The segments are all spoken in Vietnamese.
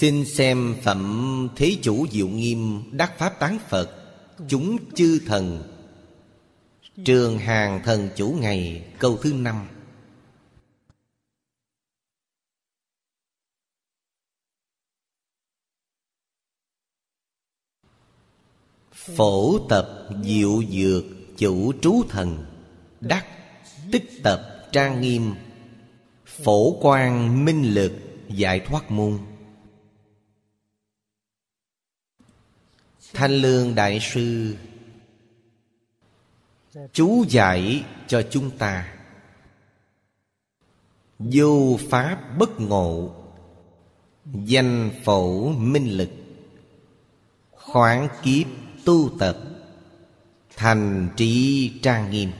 Xin xem Phẩm Thế Chủ Diệu Nghiêm Đắc Pháp Tán Phật, Chúng chư thần. Trường Hàng Thần Chủ Ngày, Câu thứ năm. Phổ tập diệu dược chủ trú thần, Đắc tích tập trang nghiêm, Phổ quan minh lực giải thoát môn. Thanh Lương Đại Sư. Chú giải cho chúng ta. Vô Pháp bất ngộ, Danh phổ minh lực, Khoáng kiếp tu tập, Thành trí trang nghiêm.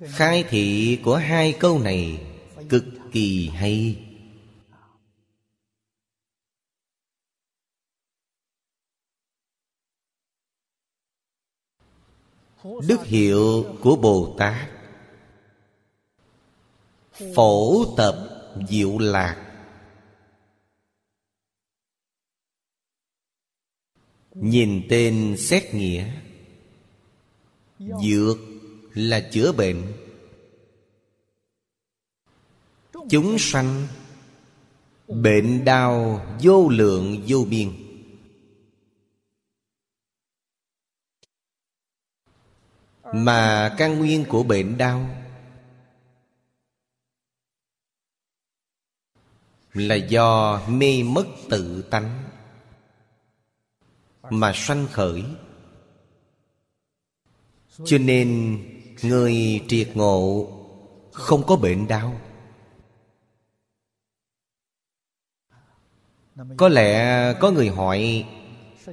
Khai thị của hai câu này Cực kỳ hay. Đức hiệu của Bồ Tát. Phổ tập diệu lạc. Nhìn tên xét nghĩa. Dược là chữa bệnh. Chúng sanh. Bệnh đau vô lượng vô biên. Mà căn nguyên của bệnh đau. Là do mê mất tự tánh Mà sanh khởi. Cho nên Người triệt ngộ Không có bệnh đau. Có lẽ có người hỏi,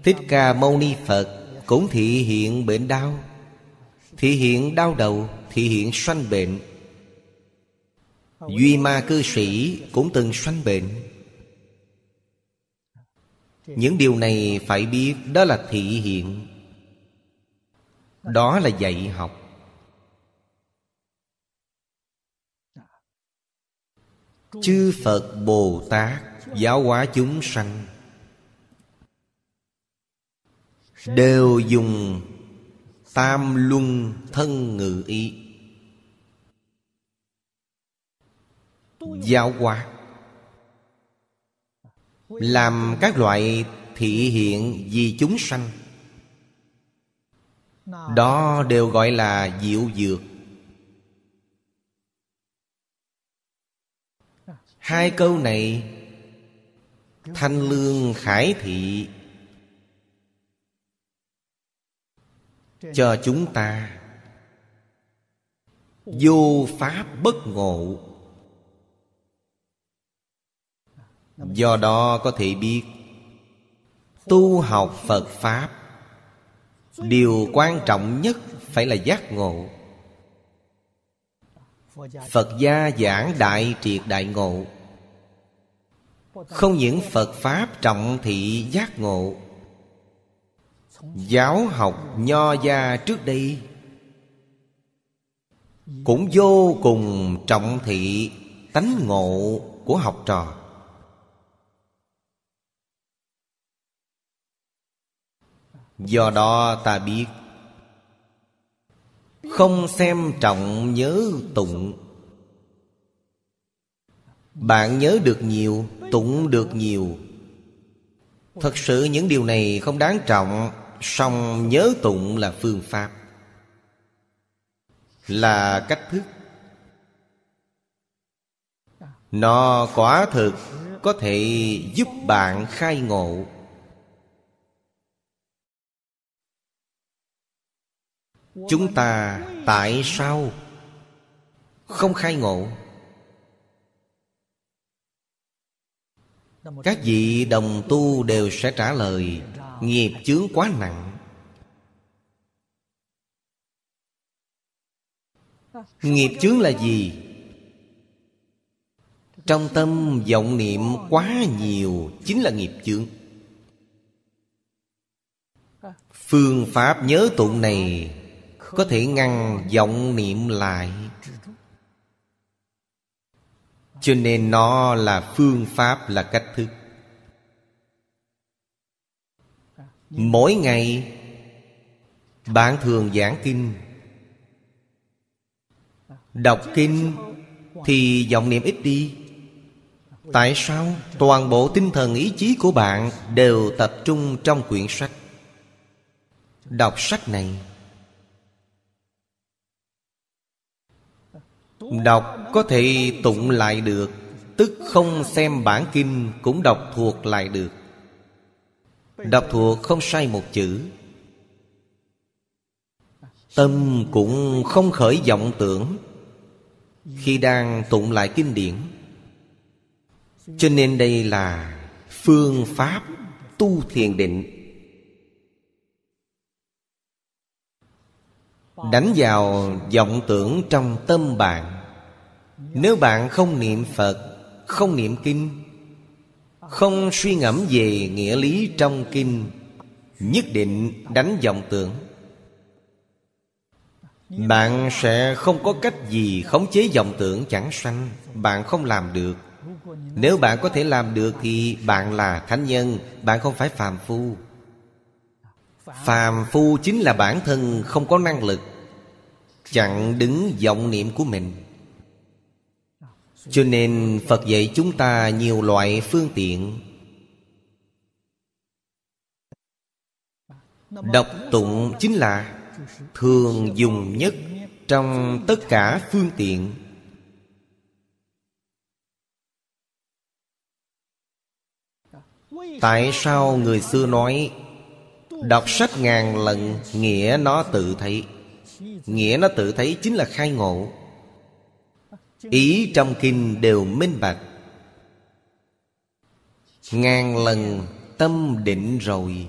Thích Ca Mâu Ni Phật Cũng thị hiện bệnh đau? Thị hiện đau đầu, Thị hiện sanh bệnh. Duy ma cư sĩ cũng từng sanh bệnh. Những điều này phải biết, Đó là thị hiện Đó là dạy học. Chư Phật Bồ Tát, Giáo hóa chúng sanh, Đều dùng Tam luân thân ngự ý. Giáo hóa. Làm các loại thị hiện vì chúng sanh. Đó đều gọi là diệu dược. Hai câu này Thanh lương khải thị cho chúng ta. Vô pháp bất ngộ. Do đó có thể biết, tu học phật pháp, điều quan trọng nhất phải là giác ngộ. Phật gia giảng đại triệt đại ngộ. Không những phật pháp trọng thị giác ngộ Giáo học nho gia trước đây. Cũng vô cùng trọng thị tánh ngộ của học trò. Do đó ta biết, Không xem trọng nhớ tụng. Bạn nhớ được nhiều, Tụng được nhiều. Thật sự những điều này không đáng trọng song nhớ tụng là phương pháp. Là cách thức. Nó quả thực có thể giúp bạn khai ngộ. Chúng ta tại sao không khai ngộ? Các vị đồng tu đều sẽ trả lời Nghiệp chướng quá nặng. Nghiệp chướng là gì? Trong tâm vọng niệm quá nhiều Chính là nghiệp chướng. Phương pháp nhớ tụng này Có thể ngăn vọng niệm lại. Cho nên nó là phương pháp là cách thức. Mỗi ngày Bạn thường giảng kinh. Đọc kinh Thì vọng niệm ít đi. Tại sao toàn bộ tinh thần ý chí của bạn Đều tập trung trong quyển sách? Đọc sách này. Đọc có thể tụng lại được, Tức không xem bản kinh Cũng đọc thuộc lại được. Đọc thuộc không sai một chữ. Tâm cũng không khởi vọng tưởng. Khi đang tụng lại kinh điển. Cho nên đây là phương pháp tu thiền định. Đánh vào vọng tưởng trong tâm bạn. Nếu bạn không niệm Phật, Không niệm kinh không suy ngẫm về nghĩa lý trong kinh, Nhất định đánh vọng tưởng. Bạn sẽ không có cách gì khống chế vọng tưởng chẳng sanh. Bạn không làm được. Nếu bạn có thể làm được thì bạn là thánh nhân, Bạn không phải phàm phu. Phàm phu chính là bản thân không có năng lực Chặn đứng vọng niệm của mình. Cho nên Phật dạy chúng ta nhiều loại phương tiện. Đọc tụng chính là Thường dùng nhất Trong tất cả phương tiện. Tại sao người xưa nói, Đọc sách ngàn lần, Nghĩa nó tự thấy Nghĩa nó tự thấy chính là khai ngộ. Ý trong kinh đều minh bạch. Ngàn lần tâm định rồi.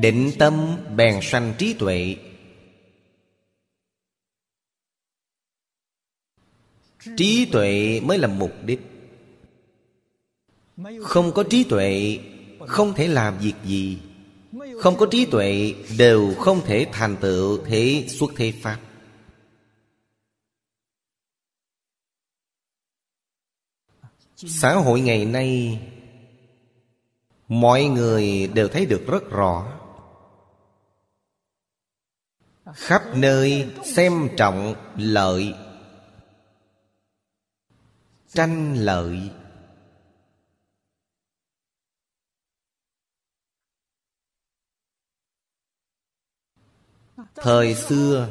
Định tâm bèn sanh trí tuệ. Trí tuệ mới là mục đích. Không có trí tuệ, Không thể làm việc gì. Không có trí tuệ, Đều không thể thành tựu thế xuất thế Pháp. Xã hội ngày nay, Mọi người đều thấy được rất rõ. Khắp nơi xem trọng lợi, Tranh lợi. Thời xưa,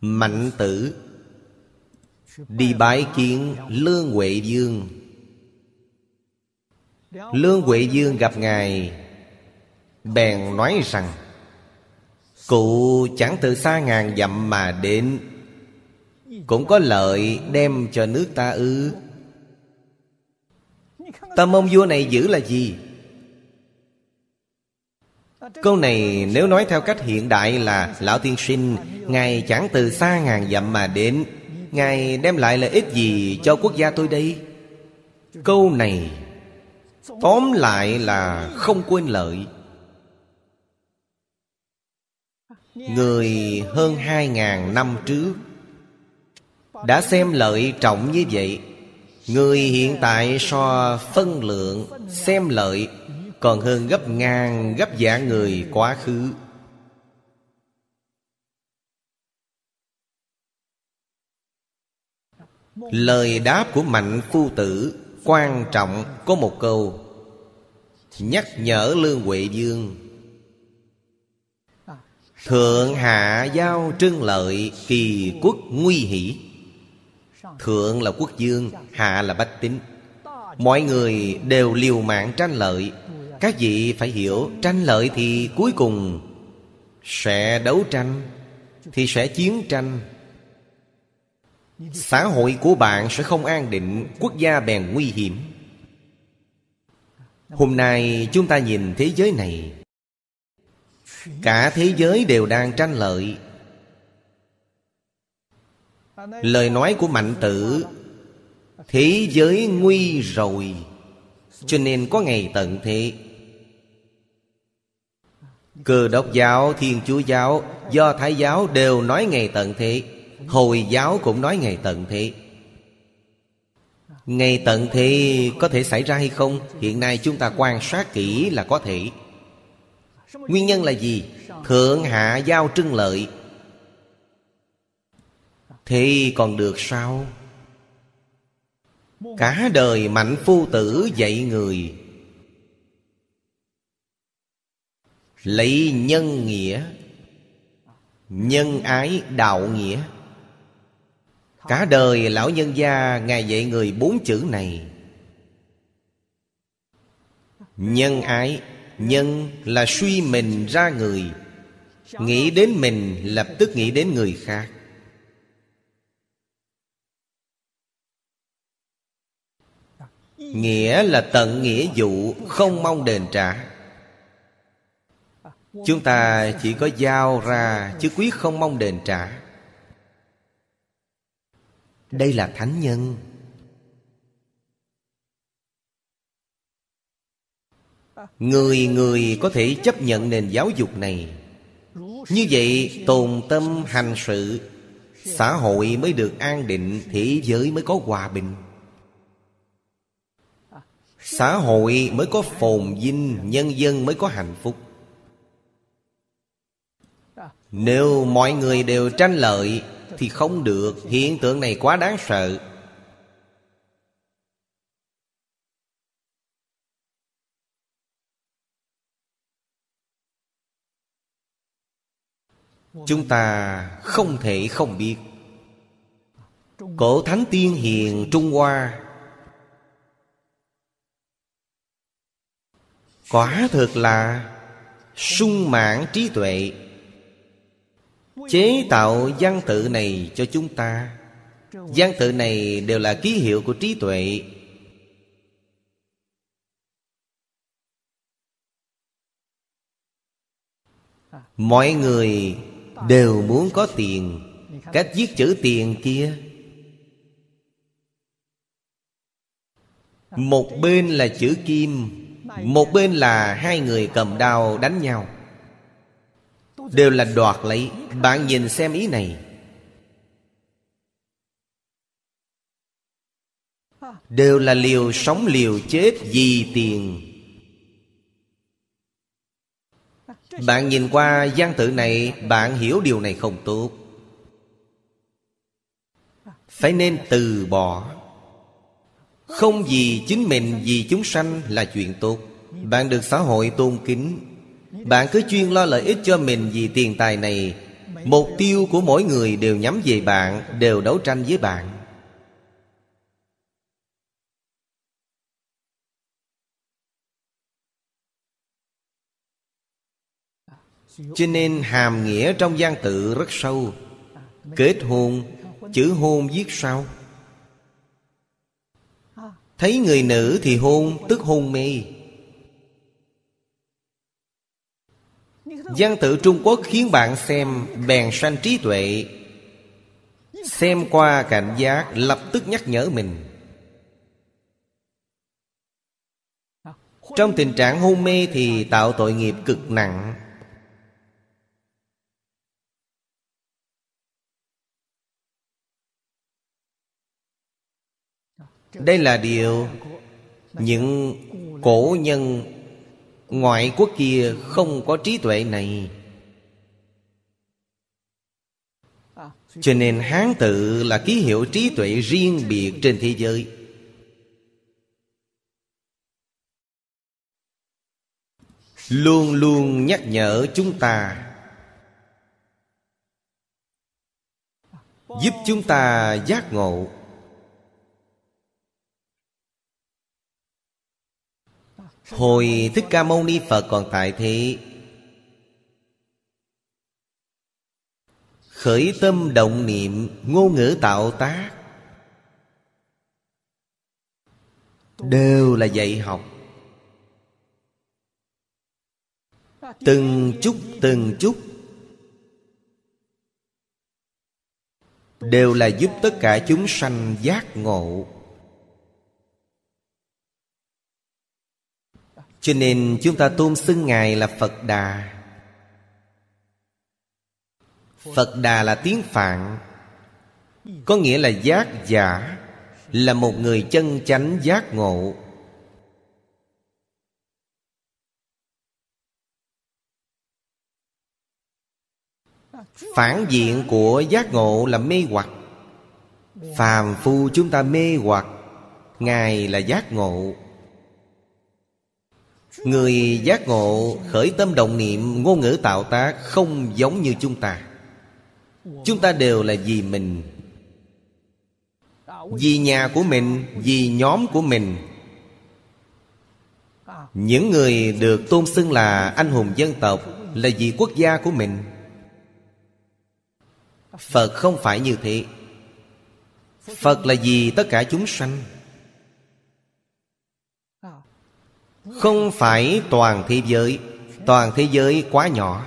Mạnh tử Đi bái kiến Lương Huệ Dương. Lương Huệ Dương gặp Ngài. Bèn nói rằng, Cụ chẳng từ xa ngàn dặm mà đến. Cũng có lợi đem cho nước ta ư. Tâm ông vua này giữ là gì? Câu này nếu nói theo cách hiện đại là, Lão tiên sinh, Ngài chẳng từ xa ngàn dặm mà đến. Ngài đem lại lợi ích gì cho quốc gia tôi đây? Câu này, Tóm lại là không quên lợi. Người hơn hai ngàn năm trước Đã xem lợi trọng như vậy. Người hiện tại so phân lượng Xem lợi Còn hơn gấp ngàn gấp giả người quá khứ. Lời đáp của mạnh phu tử Quan trọng có một câu. Nhắc nhở Lương Huệ Dương Thượng hạ giao trưng lợi Kỳ quốc nguy hỷ. Thượng là quốc dương Hạ là bách tính. Mọi người đều liều mạng tranh lợi. Các vị phải hiểu, Tranh lợi thì cuối cùng Sẽ đấu tranh, Thì sẽ chiến tranh. Xã hội của bạn sẽ không an định Quốc gia bèn nguy hiểm. Hôm nay chúng ta nhìn thế giới này. Cả thế giới đều đang tranh lợi. Lời nói của mạnh tử Thế giới nguy rồi Cho nên có ngày tận thế. Cơ đốc giáo, thiên chúa giáo Do thái giáo đều nói ngày tận thế. Hồi giáo cũng nói ngày tận thế. Ngày tận thế có thể xảy ra hay không? Hiện nay chúng ta quan sát kỹ là có thể. Nguyên nhân là gì? Thượng hạ giao trưng lợi. Thì còn được sao? Cả đời mạnh phu tử dạy người. Lấy nhân nghĩa, Nhân ái đạo nghĩa. Cả đời lão nhân gia, Ngài dạy người bốn chữ này. Nhân ái, Nhân là suy mình ra người. Nghĩ đến mình, lập tức nghĩ đến người khác. Nghĩa là tận nghĩa vụ, Không mong đền trả. Chúng ta chỉ có giao ra, Chứ quý không mong đền trả. Đây là thánh nhân. Người người có thể chấp nhận nền giáo dục này. Như vậy, tồn tâm hành sự, Xã hội mới được an định, Thế giới mới có hòa bình. Xã hội mới có phồn vinh, Nhân dân mới có hạnh phúc. Nếu mọi người đều tranh lợi thì không được. Hiện tượng này quá đáng sợ. Chúng ta không thể không biết. Cổ Thánh Tiên Hiền Trung Hoa Quả thực là sung mãn trí tuệ. Chế tạo văn tự này cho chúng ta. Văn tự này đều là ký hiệu của trí tuệ. Mọi người đều muốn có tiền. Cách viết chữ tiền kia. Một bên là chữ kim, Một bên là hai người cầm đao đánh nhau. Đều là đoạt lấy. Bạn nhìn xem ý này. Đều là liều sống liều chết vì tiền. Bạn nhìn qua gian tự này, Bạn hiểu điều này không tốt. Phải nên từ bỏ. Không vì chính mình, Vì chúng sanh là chuyện tốt. Bạn được xã hội tôn kính. Bạn cứ chuyên lo lợi ích cho mình Vì tiền tài này. Mục tiêu của mỗi người đều nhắm về bạn, Đều đấu tranh với bạn. Cho nên hàm nghĩa trong gian tự rất sâu. Kết hôn, Chữ hôn viết sao Thấy người nữ thì hôn, Tức hôn mê. Văn tự Trung Quốc khiến bạn xem Bèn sanh trí tuệ. Xem qua cảnh giác, Lập tức nhắc nhở mình. Trong tình trạng hôn mê Thì tạo tội nghiệp cực nặng. Đây là điều Những cổ nhân Ngoại quốc kia không có trí tuệ này. Cho nên Hán tự là ký hiệu trí tuệ riêng biệt trên thế giới. Luôn luôn nhắc nhở chúng ta, Giúp chúng ta giác ngộ. Hồi Thích Ca Mâu Ni Phật còn tại thế. Khởi tâm động niệm Ngôn ngữ tạo tác. Đều là dạy học. Từng chút từng chút. Đều là giúp tất cả chúng sanh giác ngộ. Cho nên chúng ta tôn xưng ngài là phật đà. Phật đà là tiếng phạn, có nghĩa là giác giả, là một người chân chánh giác ngộ. Phản diện của giác ngộ là mê hoặc. Phàm phu chúng ta mê hoặc, ngài là giác ngộ người giác ngộ khởi tâm động niệm ngôn ngữ tạo tác không giống như chúng ta. Chúng ta đều là vì mình. Vì nhà của mình, vì nhóm của mình. Những người được tôn xưng là anh hùng dân tộc là vì quốc gia của mình. Phật không phải như thế. Phật là vì tất cả chúng sanh. Không phải toàn thế giới. Toàn thế giới quá nhỏ.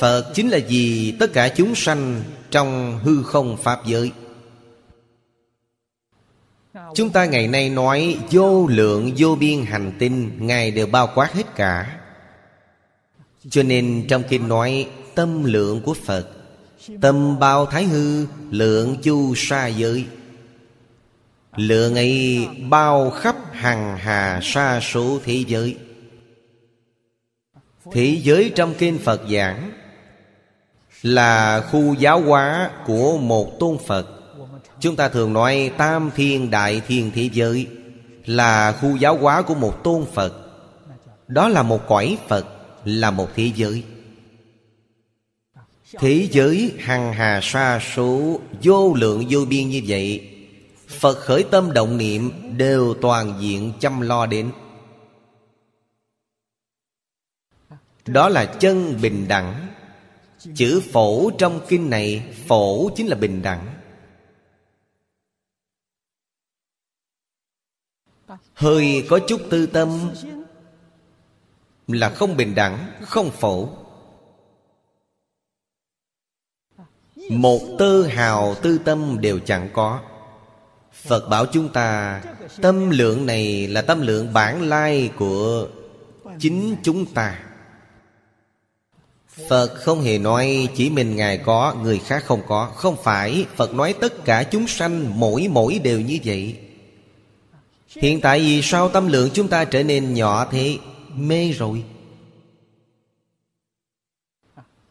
Phật chính là gì? tất cả chúng sanh trong hư không pháp giới. Chúng ta ngày nay nói vô lượng, vô biên hành tinh, Ngài đều bao quát hết cả. Cho nên trong kinh nói, tâm lượng của Phật, Tâm bao thái hư, lượng chu sa giới. Lượng ấy bao khắp hằng hà sa số thế giới. Thế giới trong kinh Phật giảng Là khu giáo hóa của một tôn Phật. Chúng ta thường nói Tam Thiên Đại Thiên Thế Giới Là khu giáo hóa của một tôn Phật. Đó là một cõi Phật, Là một thế giới. Thế giới hằng hà sa số, Vô lượng vô biên như vậy Phật khởi tâm động niệm Đều toàn diện chăm lo đến. Đó là chân bình đẳng. Chữ phổ trong kinh này, Phổ chính là bình đẳng. Hơi có chút tư tâm Là không bình đẳng, Không phổ. Một tơ hào tư tâm đều chẳng có. Phật bảo chúng ta, Tâm lượng này là tâm lượng bản lai của chính chúng ta. Phật không hề nói chỉ mình Ngài có, Người khác không có. Không phải, Phật nói tất cả chúng sanh Mỗi mỗi đều như vậy. Hiện tại vì sao tâm lượng chúng ta trở nên nhỏ thế? Mê rồi.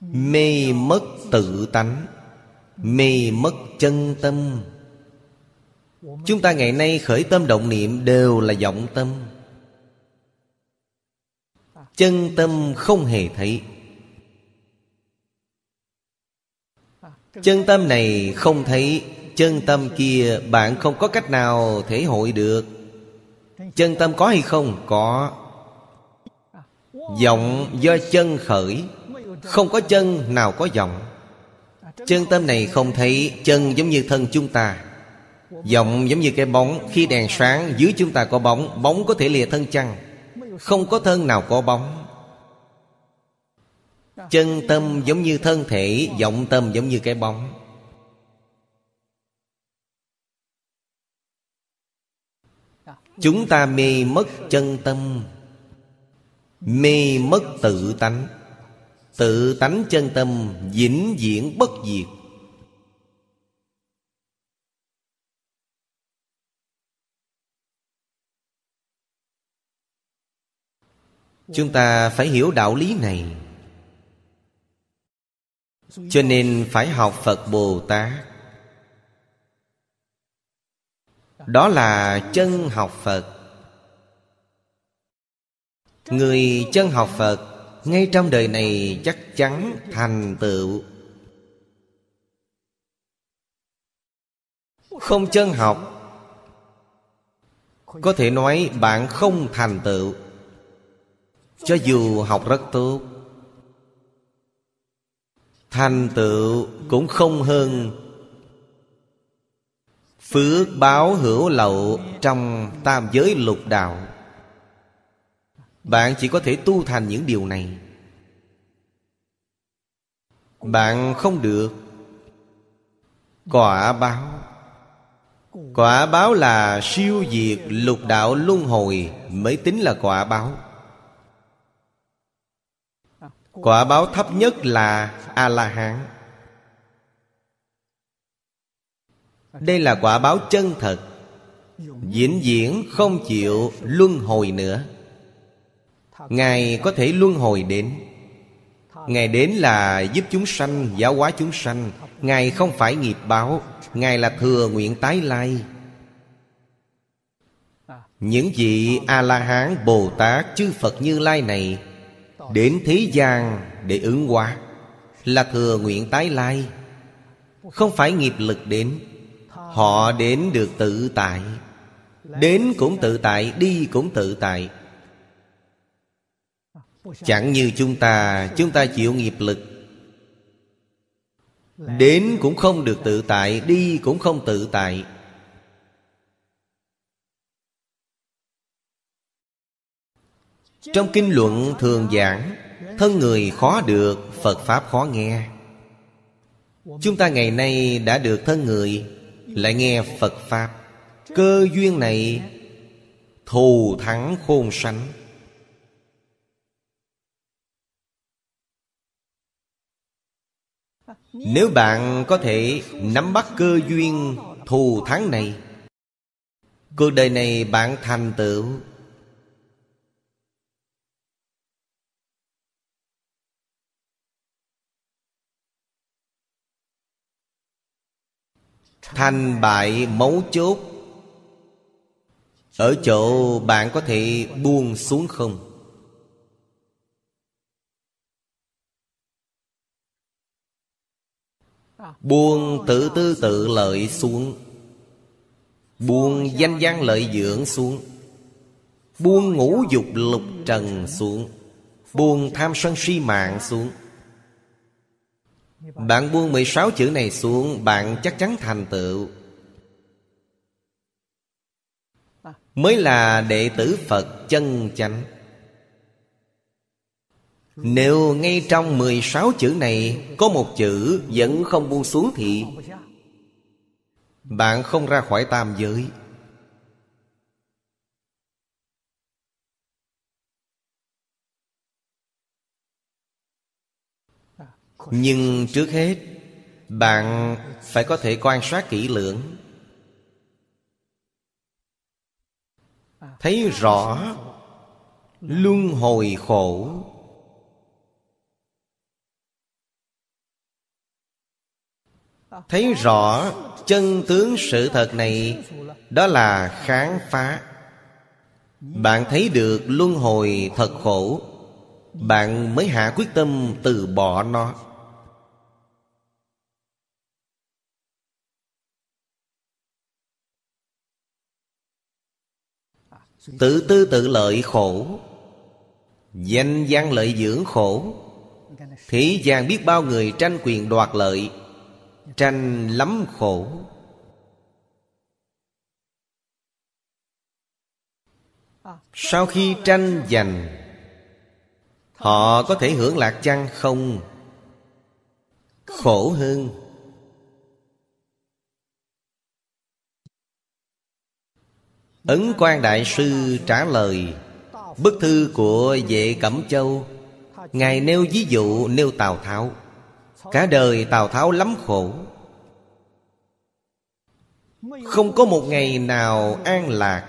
Mê mất tự tánh. Mê mất chân tâm. Chúng ta ngày nay khởi tâm động niệm đều là vọng tâm. Chân tâm không hề thấy. Chân tâm này không thấy Chân tâm kia bạn không có cách nào thể hội được. Chân tâm có hay không? Có. Vọng do chân khởi Không có chân nào có vọng. Chân tâm này không thấy Chân giống như thân chúng ta Giọng giống như cái bóng, Khi đèn sáng, dưới chúng ta có bóng Bóng có thể lìa thân chăng? Không có thân nào có bóng. Chân tâm giống như thân thể Vọng tâm giống như cái bóng. Chúng ta mê mất chân tâm, Mê mất tự tánh. Tự tánh chân tâm vĩnh viễn bất diệt. Chúng ta phải hiểu đạo lý này. Cho nên phải học Phật Bồ Tát. Đó là chân học Phật. Người chân học Phật Ngay trong đời này chắc chắn thành tựu. Không chân học, Có thể nói bạn không thành tựu. Cho dù học rất tốt, Thành tựu cũng không hơn Phước báo hữu lậu trong tam giới lục đạo. Bạn chỉ có thể tu thành những điều này. Bạn không được Quả báo. Quả báo là siêu diệt lục đạo luân hồi Mới tính là quả báo. Quả báo thấp nhất là A-la-hán. Đây là quả báo chân thật. Diễn diễn không chịu luân hồi nữa. Ngài có thể luân hồi đến. Ngài đến là giúp chúng sanh, giáo hóa chúng sanh. Ngài không phải nghiệp báo. Ngài là thừa nguyện tái lai. Những vị a la hán bồ tát chư phật như lai này đến thế gian để ứng hóa. Là thừa nguyện tái lai, không phải nghiệp lực đến, họ đến được tự tại. Đến cũng tự tại, Đi cũng tự tại. Chẳng như chúng ta Chúng ta chịu nghiệp lực. Đến cũng không được tự tại, Đi cũng không tự tại. Trong kinh luận thường giảng, Thân người khó được, Phật Pháp khó nghe. Chúng ta ngày nay đã được thân người, Lại nghe Phật Pháp. Cơ duyên này Thù thắng khôn sánh Nếu bạn có thể nắm bắt cơ duyên thù thắng này, Cuộc đời này bạn thành tựu. Thành bại mấu chốt. Ở chỗ bạn có thể buông xuống không? Buông tự tư tự lợi xuống. Buông danh văn lợi dưỡng xuống. Buông ngũ dục lục trần xuống. Buông tham sân si mạng xuống. Bạn buông 16 chữ này xuống Bạn chắc chắn thành tựu. Mới là đệ tử Phật chân chánh. Nếu ngay trong 16 chữ này Có một chữ vẫn không buông xuống thì Bạn không ra khỏi tam giới Nhưng trước hết, Bạn phải có thể quan sát kỹ lưỡng. Thấy rõ, luân hồi khổ. Thấy rõ chân tướng sự thật này, đó là kháng phá. Bạn thấy được luân hồi thật khổ, bạn mới hạ quyết tâm từ bỏ nó. Tự tư tự lợi khổ, Danh gian lợi dưỡng khổ. Thế gian biết bao người tranh quyền đoạt lợi, Tranh lắm khổ. Sau khi tranh giành, Họ có thể hưởng lạc chăng? Không. Khổ hơn. Ấn quan Đại Sư trả lời Bức thư của vệ Cẩm Châu Ngài nêu ví dụ nêu Tào Tháo. Cả đời Tào Tháo lắm khổ. Không có một ngày nào an lạc.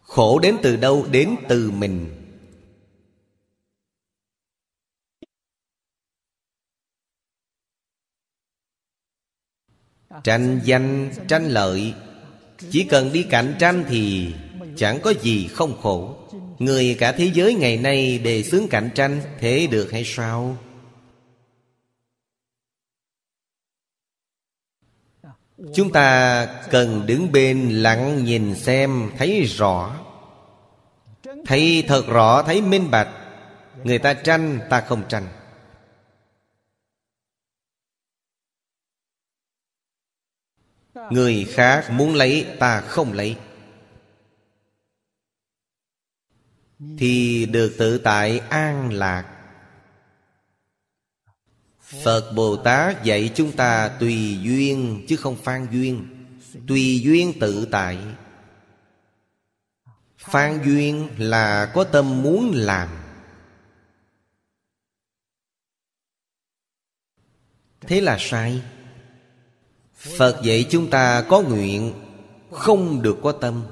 Khổ đến từ đâu? Đến từ mình. Tranh danh, tranh lợi chỉ cần đi cạnh tranh thì Chẳng có gì không khổ. Người cả thế giới ngày nay đề xướng cạnh tranh Thế được hay sao? Chúng ta cần đứng bên lặng nhìn xem Thấy rõ. Thấy thật rõ, thấy minh bạch. Người ta tranh, ta không tranh. Người khác muốn lấy, ta không lấy. Thì được tự tại an lạc. Phật Bồ Tát dạy chúng ta tùy duyên, chứ không phan duyên. Tùy duyên tự tại. Phan duyên là có tâm muốn làm. Thế là sai. Phật dạy chúng ta có nguyện, Không được có tâm.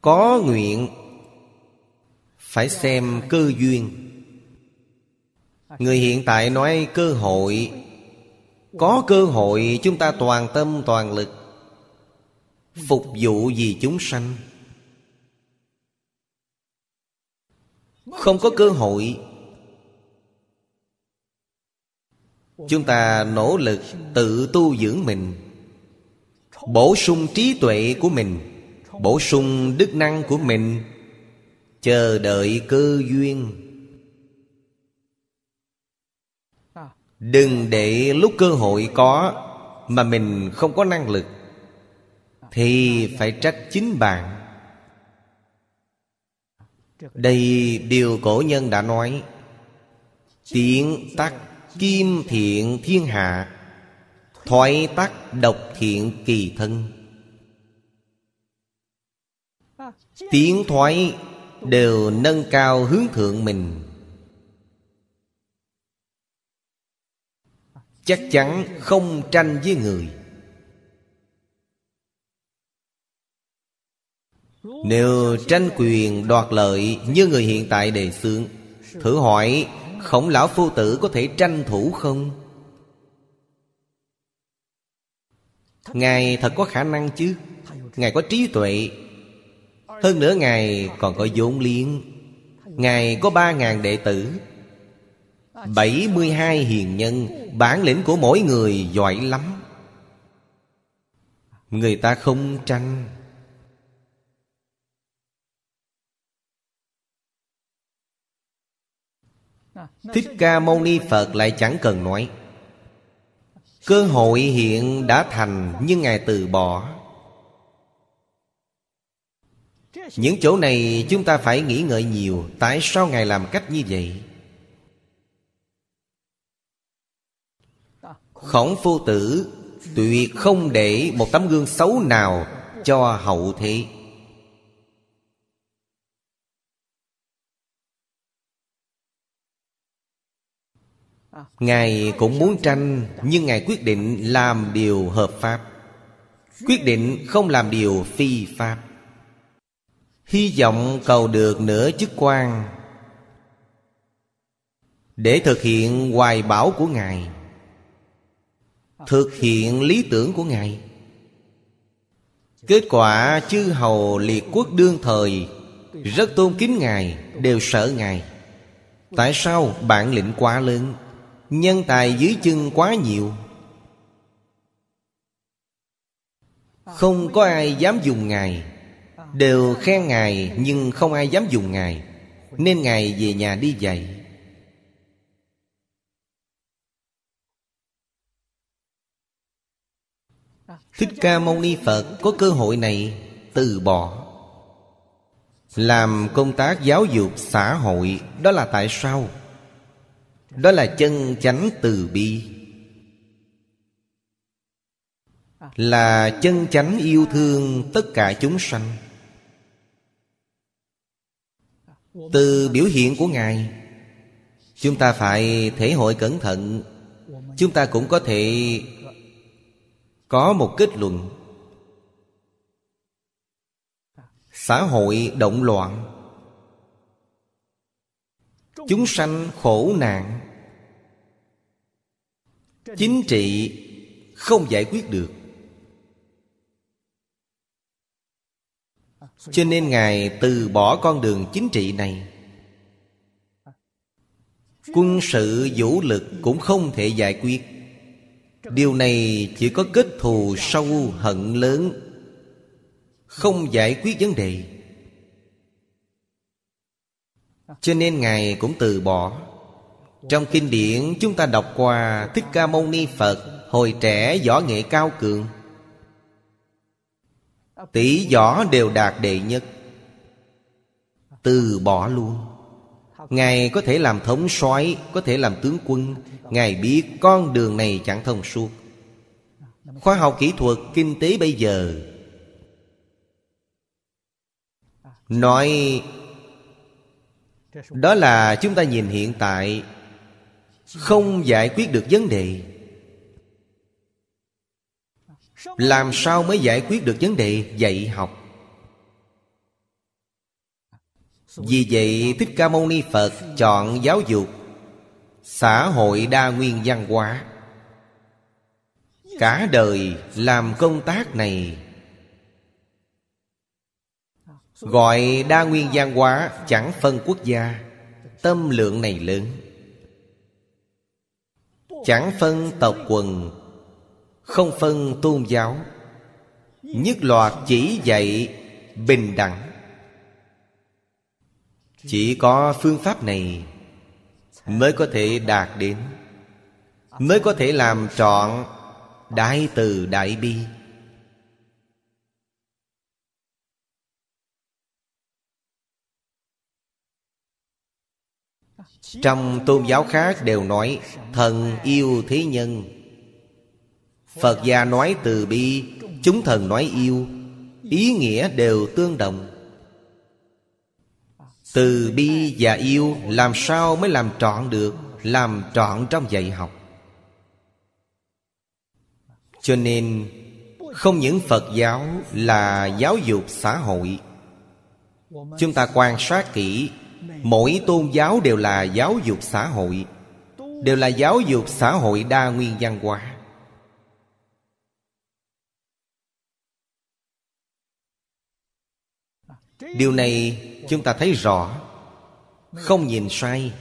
Có nguyện, Phải xem cơ duyên. Người hiện tại nói cơ hội. Có cơ hội, chúng ta toàn tâm, toàn lực. Phục vụ vì chúng sanh. Không có cơ hội. Chúng ta nỗ lực tự tu dưỡng mình, Bổ sung trí tuệ của mình, Bổ sung đức năng của mình. Chờ đợi cơ duyên. Đừng để lúc cơ hội có Mà mình không có năng lực, Thì phải trách chính bạn. Đây điều cổ nhân đã nói, Tiếng tắc kim thiện thiên hạ, Thoái tắc độc thiện kỳ thân. Tiến thoái đều nâng cao hướng thượng mình. Chắc chắn không tranh với người. Nếu tranh quyền đoạt lợi như người hiện tại đề xướng, Thử hỏi khổng lão phu tử có thể tranh thủ không? Ngài thật có khả năng chứ? Ngài có trí tuệ. Hơn nữa Ngài còn có vốn liếng. Ngài có ba ngàn đệ tử. 72 hiền nhân, Bản lĩnh của mỗi người giỏi lắm. Người ta không tranh. Thích Ca Mâu Ni Phật lại chẳng cần nói. Cơ hội hiện đã thành, Nhưng Ngài từ bỏ. Những chỗ này chúng ta phải nghĩ ngợi nhiều, Tại sao Ngài làm cách như vậy? Khổng phu tử, Tuyệt không để một tấm gương xấu nào Cho hậu thế. Ngài cũng muốn tranh, Nhưng Ngài quyết định làm điều hợp pháp. Quyết định không làm điều phi pháp. Hy vọng cầu được nửa chức quan. Để thực hiện hoài bảo của Ngài. Thực hiện lý tưởng của Ngài. Kết quả chư hầu liệt quốc đương thời, Rất tôn kính Ngài, Đều sợ Ngài. Tại sao bản lĩnh quá lớn? Nhân tài dưới chân quá nhiều. Không có ai dám dùng Ngài. Đều khen Ngài, Nhưng không ai dám dùng Ngài. Nên Ngài về nhà đi dạy. Thích Ca Mâu Ni Phật có cơ hội này, từ bỏ. Làm công tác giáo dục xã hội, Đó là tại sao? Đó là chân chánh từ bi. Là chân chánh yêu thương tất cả chúng sanh. Từ biểu hiện của Ngài, Chúng ta phải thể hội cẩn thận. Chúng ta cũng có thể Có một kết luận. Xã hội động loạn. Chúng sanh khổ nạn. Chính trị không giải quyết được. Cho nên Ngài từ bỏ con đường chính trị này. Quân sự vũ lực cũng không thể giải quyết. Điều này chỉ có kết thù sâu hận lớn, Không giải quyết vấn đề. Cho nên Ngài cũng từ bỏ. Trong kinh điển, chúng ta đọc qua Thích Ca Mâu Ni Phật, Hồi trẻ võ nghệ cao cường. Tỷ võ đều đạt đệ nhất. Từ bỏ luôn. Ngài có thể làm thống soái, Có thể làm tướng quân. Ngài biết con đường này chẳng thông suốt. Khoa học kỹ thuật, kinh tế bây giờ. Nói, Đó là chúng ta nhìn hiện tại. Không giải quyết được vấn đề. Làm sao mới giải quyết được vấn đề dạy học? Vì vậy, Thích Ca Mâu Ni Phật chọn giáo dục Xã hội đa nguyên văn hóa. Cả đời làm công tác này, Gọi đa nguyên văn hóa chẳng phân quốc gia, Tâm lượng này lớn. Chẳng phân tộc quần, Không phân tôn giáo. Nhất loạt chỉ dạy bình đẳng. Chỉ có phương pháp này Mới có thể đạt đến, Mới có thể làm trọn Đại từ đại bi. Trong tôn giáo khác đều nói, Thần yêu thế nhân. Phật gia nói từ bi, Chúng thần nói yêu, Ý nghĩa đều tương đồng. Từ bi và yêu, Làm sao mới làm trọn được, Làm trọn trong dạy học? Cho nên, Không những Phật giáo là giáo dục xã hội, Chúng ta quan sát kỹ Mỗi tôn giáo đều là giáo dục xã hội, Đều là giáo dục xã hội đa nguyên văn hóa. Điều này chúng ta thấy rõ, Không nhìn sai.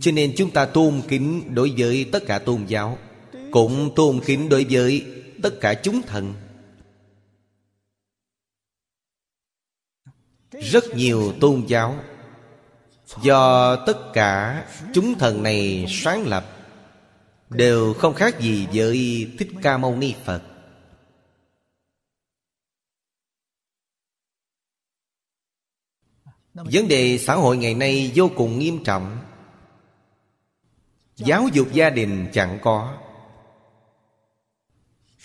Cho nên chúng ta tôn kính đối với tất cả tôn giáo, Cũng tôn kính đối với tất cả chúng thần. Rất nhiều tôn giáo Do tất cả chúng thần này sáng lập, Đều không khác gì với Thích Ca Mâu Ni Phật. Vấn đề xã hội ngày nay vô cùng nghiêm trọng. Giáo dục gia đình chẳng có.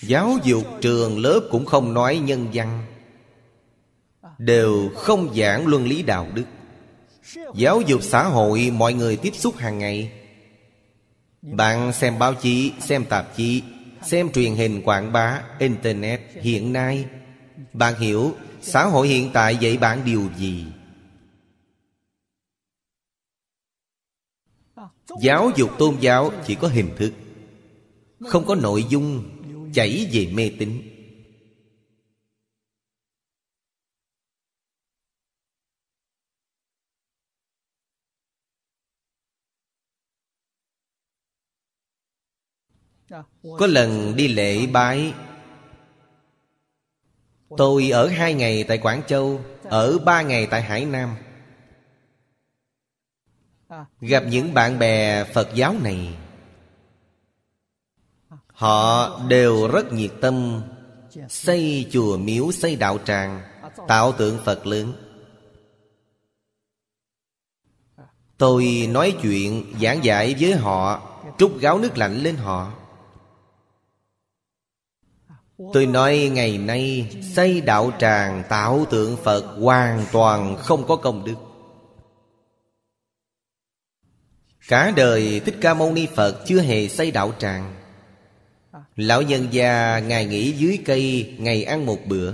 Giáo dục trường lớp cũng không nói nhân văn. Đều không giảng luân lý đạo đức. Giáo dục xã hội mọi người tiếp xúc hàng ngày. Bạn xem báo chí, xem tạp chí Xem truyền hình quảng bá, Internet hiện nay. Bạn hiểu xã hội hiện tại dạy bạn điều gì? Giáo dục tôn giáo chỉ có hình thức Không có nội dung Chảy về mê tín. Có lần đi lễ bái. Tôi ở hai ngày tại Quảng Châu, Ở ba ngày tại Hải Nam. Gặp những bạn bè Phật giáo này. Họ đều rất nhiệt tâm, Xây chùa miếu, xây đạo tràng, Tạo tượng Phật lớn. Tôi nói chuyện giảng giải với họ, Trút gáo nước lạnh lên họ. Tôi nói ngày nay, Xây đạo tràng tạo tượng Phật Hoàn toàn không có công đức. Cả đời Thích Ca Mâu Ni Phật chưa hề xây đạo tràng. Lão nhân già ngày nghỉ dưới cây Ngày ăn một bữa.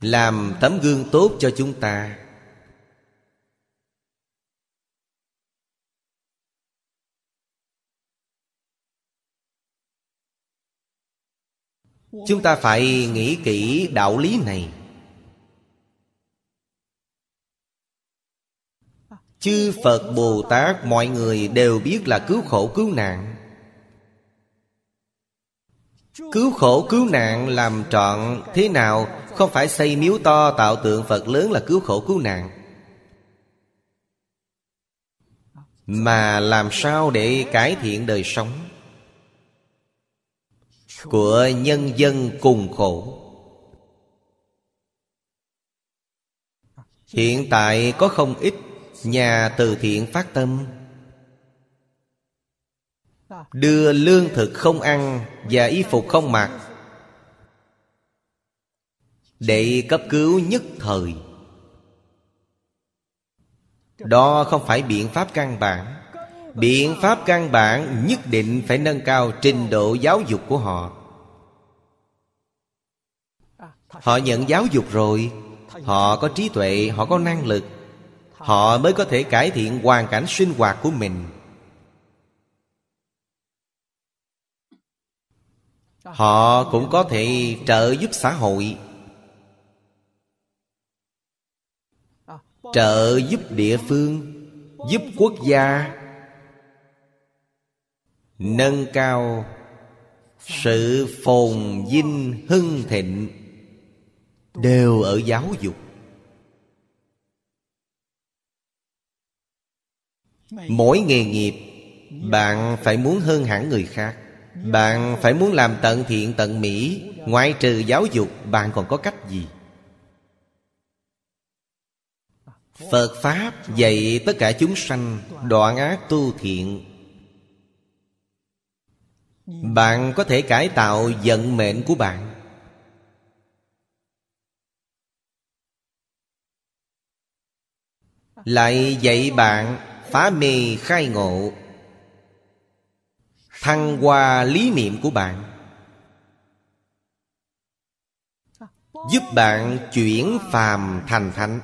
Làm tấm gương tốt cho chúng ta. Chúng ta phải nghĩ kỹ đạo lý này. Chư Phật Bồ Tát, mọi người đều biết là cứu khổ, cứu nạn. Cứu khổ, cứu nạn làm trọn thế nào? Không phải xây miếu to tạo tượng Phật lớn là cứu khổ, cứu nạn. Mà làm sao để cải thiện đời sống? Của nhân dân cùng khổ. Hiện tại có không ít nhà từ thiện phát tâm. Đưa lương thực không ăn và y phục không mặc. Để cấp cứu nhất thời. Đó không phải biện pháp căn bản. Biện pháp căn bản nhất định phải nâng cao trình độ giáo dục của họ. Họ nhận giáo dục rồi. Họ có trí tuệ, họ có năng lực. Họ mới có thể cải thiện hoàn cảnh sinh hoạt của mình. Họ cũng có thể trợ giúp xã hội. Trợ giúp địa phương Giúp quốc gia. Nâng cao Sự phồn vinh hưng thịnh Đều ở giáo dục. Mỗi nghề nghiệp, Bạn phải muốn hơn hẳn người khác. Bạn phải muốn làm tận thiện, tận mỹ. Ngoại trừ giáo dục, Bạn còn có cách gì? Phật Pháp dạy tất cả chúng sanh Đoạn ác tu thiện. Bạn có thể cải tạo vận mệnh của bạn. Lại dạy bạn phá mê khai ngộ. Thăng hoa lý niệm của bạn. Giúp bạn chuyển phàm thành thánh.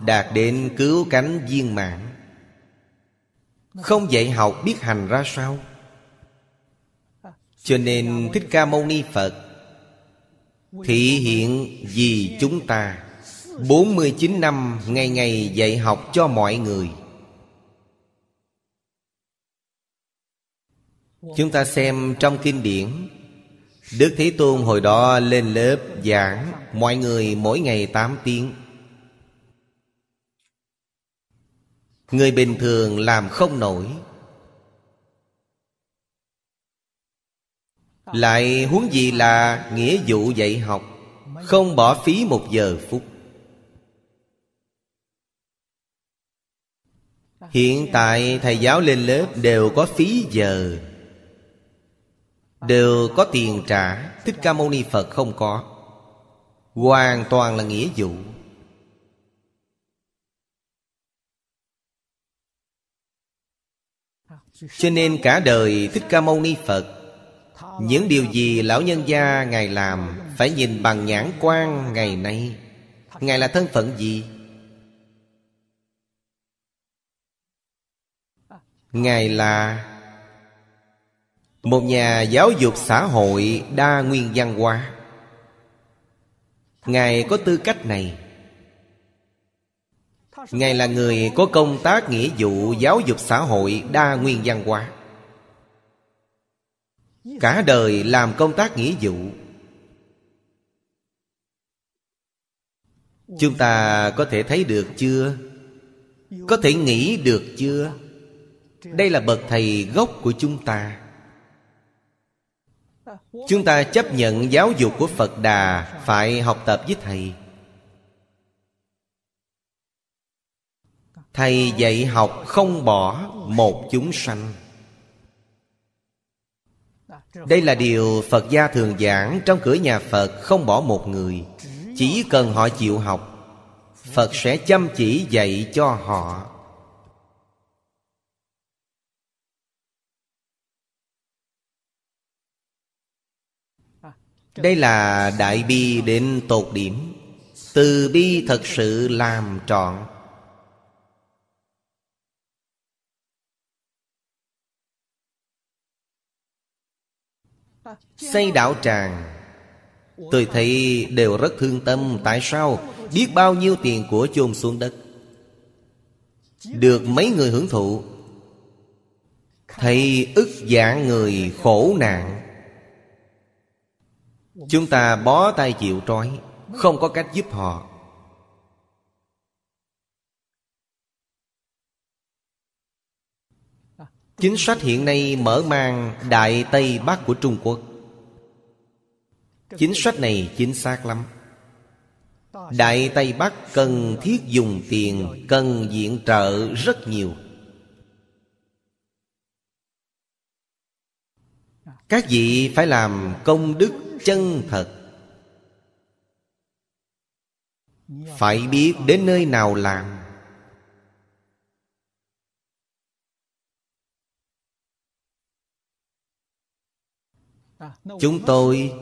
Đạt đến cứu cánh viên mãn. Không dạy học biết hành ra sao. Cho nên Thích Ca Mâu Ni Phật Thị hiện vì chúng ta 49 năm ngày ngày dạy học cho mọi người. Chúng ta xem trong kinh điển, Đức Thế Tôn hồi đó lên lớp giảng Mọi người mỗi ngày 8 tiếng. Người bình thường làm không nổi Lại huống gì là nghĩa vụ dạy học, Không bỏ phí một giờ phút. Hiện tại thầy giáo lên lớp đều có phí giờ, Đều có tiền trả, Thích Ca Mâu Ni Phật không có. Hoàn toàn là nghĩa vụ. Cho nên cả đời Thích Ca Mâu Ni Phật những điều gì lão nhân gia Ngài làm Phải nhìn bằng nhãn quan ngày nay. Ngài là thân phận gì? Ngài là Một nhà giáo dục xã hội đa nguyên văn hóa. Ngài có tư cách này. Ngài là người có công tác nghĩa vụ giáo dục xã hội đa nguyên văn hóa. Cả đời làm công tác nghĩa vụ Chúng ta có thể thấy được chưa? Có thể nghĩ được chưa? đây là bậc thầy gốc của chúng ta chúng ta chấp nhận giáo dục của phật đà phải học tập với thầy thầy dạy học không bỏ một chúng sanh đây là điều phật gia thường giảng trong cửa nhà phật không bỏ một người. Chỉ cần họ chịu học, phật sẽ chăm chỉ dạy cho họ. Đây là đại bi đến tột điểm. Từ bi thật sự làm trọn. Xây đạo tràng. Tôi thấy đều rất thương tâm, Tại sao? Biết bao nhiêu tiền của chôn xuống đất. Được mấy người hưởng thụ. Thấy ức giả người khổ nạn. Chúng ta bó tay chịu trói, Không có cách giúp họ. Chính sách hiện nay mở mang Đại Tây Bắc của Trung Quốc. Chính sách này chính xác lắm. Đại Tây Bắc cần thiết dùng tiền, Cần viện trợ rất nhiều. Các vị phải làm công đức chân thật. Phải biết đến nơi nào làm. Chúng tôi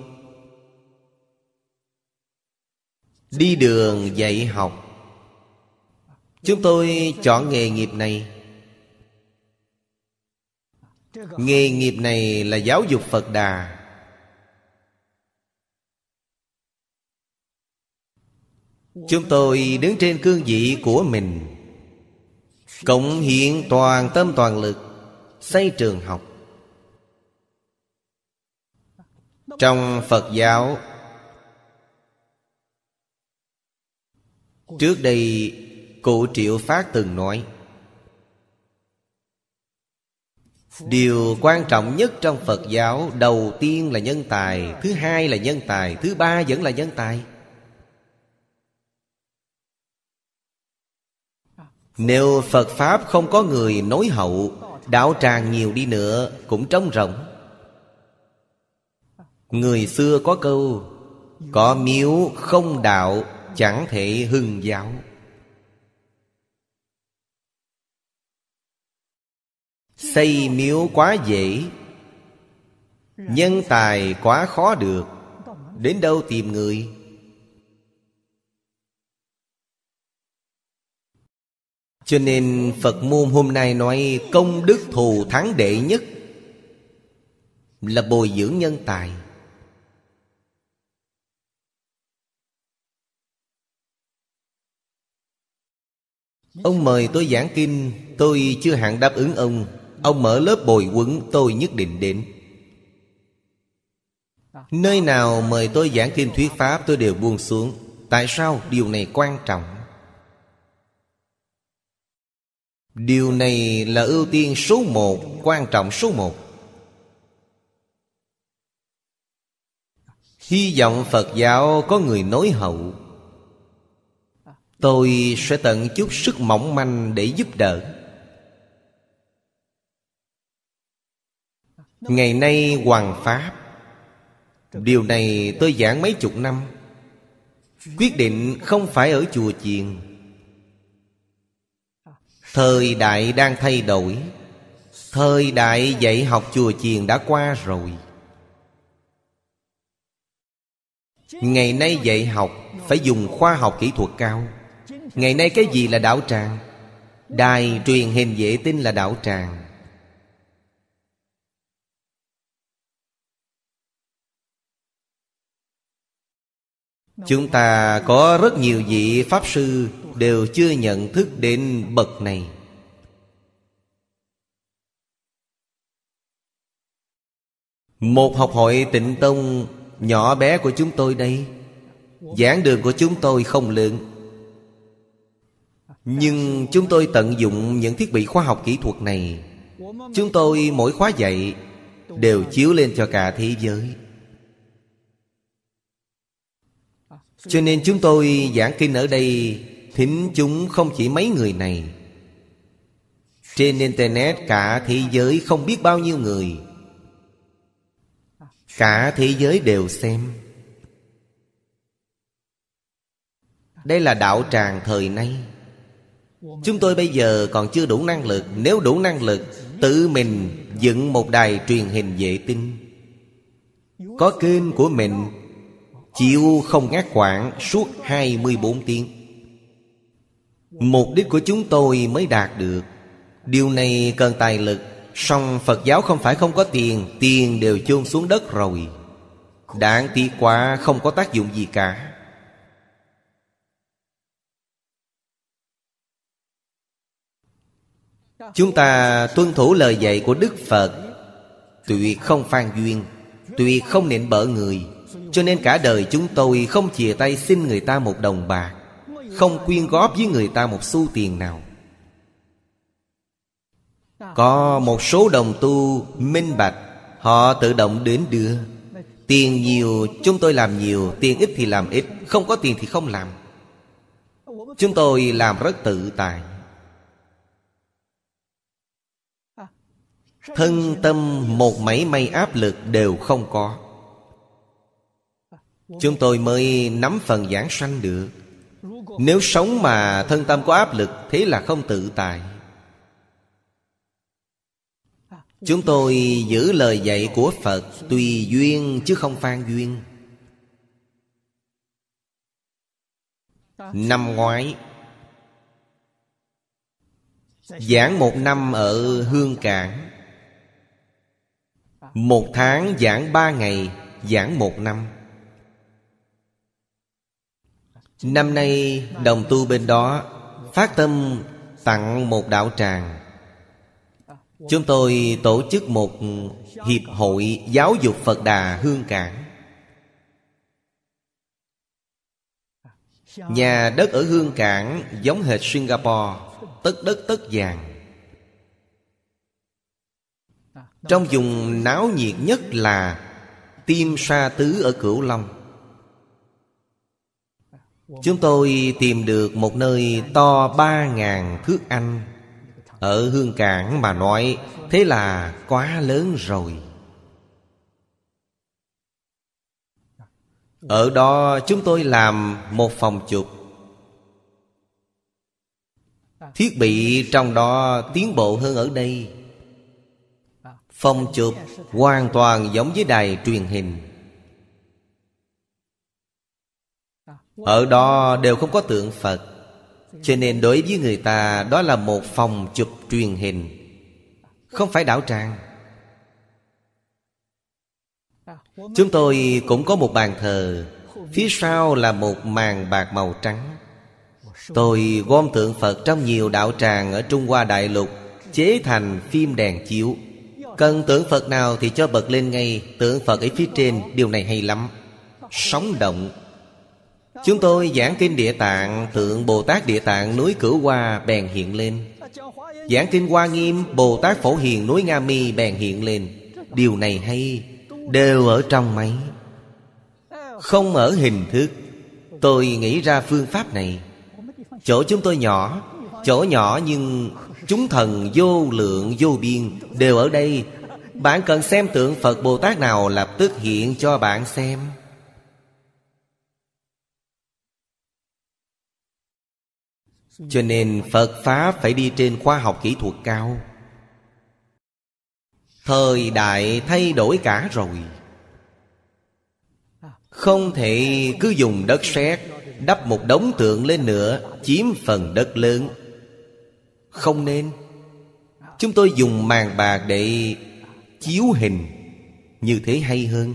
Đi đường dạy học. Chúng tôi chọn nghề nghiệp này. Nghề nghiệp này là giáo dục Phật Đà. Chúng tôi đứng trên cương vị của mình. Cộng hiện toàn tâm toàn lực, Xây trường học. Trong Phật giáo Trước đây Cụ Triệu Phát từng nói, Điều quan trọng nhất trong Phật giáo Đầu tiên là nhân tài, Thứ hai là nhân tài, Thứ ba vẫn là nhân tài. Nếu Phật Pháp không có người nối hậu Đạo tràng nhiều đi nữa Cũng trống rỗng. Người xưa có câu, Có miếu không đạo Chẳng thể hưng giáo. Xây miếu quá dễ, Nhân tài quá khó được. Đến đâu tìm người? Cho nên Phật môn hôm nay nói Công đức thù thắng đệ nhất Là bồi dưỡng nhân tài. Ông mời tôi giảng kinh, Tôi chưa hẳn đáp ứng ông. Ông mở lớp bồi quấn tôi nhất định đến. Nơi nào mời tôi giảng kinh thuyết pháp, tôi đều buông xuống. Tại sao? Điều này quan trọng. Điều này là ưu tiên số một, Quan trọng số một. Hy vọng Phật giáo có người nối hậu. Tôi sẽ tận chút sức mỏng manh để giúp đỡ. Ngày nay hoàng pháp, Điều này tôi giảng mấy chục năm, Quyết định không phải ở chùa chiền. Thời đại đang thay đổi, Thời đại dạy học chùa chiền đã qua rồi. Ngày nay dạy học Phải dùng khoa học kỹ thuật cao. Ngày nay cái gì là đạo tràng? Đài truyền hình vệ tinh là đạo tràng. Chúng ta có rất nhiều vị Pháp Sư Đều chưa nhận thức đến bậc này. Một học hội tịnh tông nhỏ bé của chúng tôi đây. Giảng đường của chúng tôi không lượng. Nhưng chúng tôi tận dụng những thiết bị khoa học kỹ thuật này. Chúng tôi mỗi khóa dạy Đều chiếu lên cho cả thế giới. Cho nên chúng tôi giảng kinh ở đây, Thính chúng không chỉ mấy người này. Trên Internet cả thế giới không biết bao nhiêu người. Cả thế giới đều xem. Đây là đạo tràng thời nay. Chúng tôi bây giờ còn chưa đủ năng lực. Nếu đủ năng lực, Tự mình dựng một đài truyền hình vệ tinh. Có kênh của mình, Chịu không ngắt quãng suốt 24 tiếng. Mục đích của chúng tôi mới đạt được. Điều này cần tài lực. Song Phật giáo không phải không có tiền Tiền đều chôn xuống đất rồi. Đáng tiếc quá, không có tác dụng gì cả. Chúng ta tuân thủ lời dạy của Đức Phật. Tuyệt không phan duyên Tuyệt không nịnh bỡ người, cho nên cả đời chúng tôi không chìa tay xin người ta một đồng bạc, Không quyên góp với người ta một xu tiền nào. Có một số đồng tu minh bạch, Họ tự động đến đưa. Tiền nhiều, chúng tôi làm nhiều, Tiền ít thì làm ít, Không có tiền thì không làm. Chúng tôi làm rất tự tại. Thân tâm một mảy may áp lực đều không có. Chúng tôi mới nắm phần giảng sanh được. Nếu sống mà thân tâm có áp lực, Thế là không tự tại. Chúng tôi giữ lời dạy của Phật Tùy duyên chứ không phan duyên. Năm ngoái, Giảng một năm ở Hương Cảng. Một tháng giảng ba ngày, Giảng một năm. Năm nay, đồng tu bên đó, Phát tâm tặng một đạo tràng. Chúng tôi tổ chức một hiệp hội giáo dục Phật Đà Hương Cảng. Nhà đất ở Hương Cảng giống hệt Singapore, Tất đất tất vàng. Trong vùng náo nhiệt nhất là Tim Sa Tứ ở Cửu Long. Chúng tôi tìm được một nơi to ba ngàn thước Anh Ở Hương Cảng mà nói Thế là quá lớn rồi. Ở đó chúng tôi làm một phòng chụp. Thiết bị trong đó tiến bộ hơn ở đây. Phòng chụp hoàn toàn giống với đài truyền hình. Ở đó đều không có tượng Phật, Cho nên đối với người ta, Đó là một phòng chụp truyền hình, Không phải đảo tràng. Chúng tôi cũng có một bàn thờ, Phía sau là một màn bạc màu trắng. Tôi gom tượng Phật trong nhiều đạo tràng ở Trung Hoa Đại Lục, Chế thành phim đèn chiếu. Cần tượng Phật nào thì cho bật lên ngay Tượng Phật ở phía trên, Điều này hay lắm. Sống động. Chúng tôi giảng kinh Địa Tạng, Tượng Bồ Tát Địa Tạng núi Cửu Hoa bèn hiện lên. Giảng kinh Hoa Nghiêm, Bồ Tát Phổ Hiền núi Nga Mi bèn hiện lên. Điều này hay, Đều ở trong máy. Không ở hình thức. Tôi nghĩ ra phương pháp này. Chỗ chúng tôi nhỏ, Chỗ nhỏ nhưng chúng thần vô lượng vô biên Đều ở đây. Bạn cần xem tượng Phật Bồ Tát nào Lập tức hiện cho bạn xem. Cho nên Phật Pháp phải đi trên khoa học kỹ thuật cao. Thời đại thay đổi cả rồi. Không thể cứ dùng đất sét Đắp một đống tượng lên nữa, Chiếm phần đất lớn. Không nên. Chúng tôi dùng màn bạc để chiếu hình Như thế hay hơn.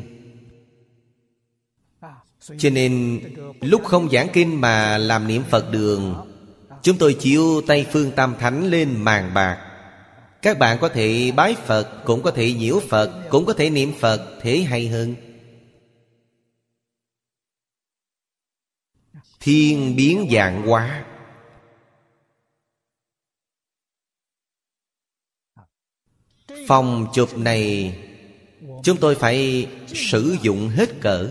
Cho nên, lúc không giảng kinh mà làm niệm Phật đường, Chúng tôi chiếu Tây Phương Tam Thánh lên màn bạc. Các bạn có thể bái Phật, Cũng có thể nhiễu Phật, Cũng có thể niệm Phật, Thế hay hơn. Thiên biến dạng hóa. Phòng chụp này, Chúng tôi phải sử dụng hết cỡ.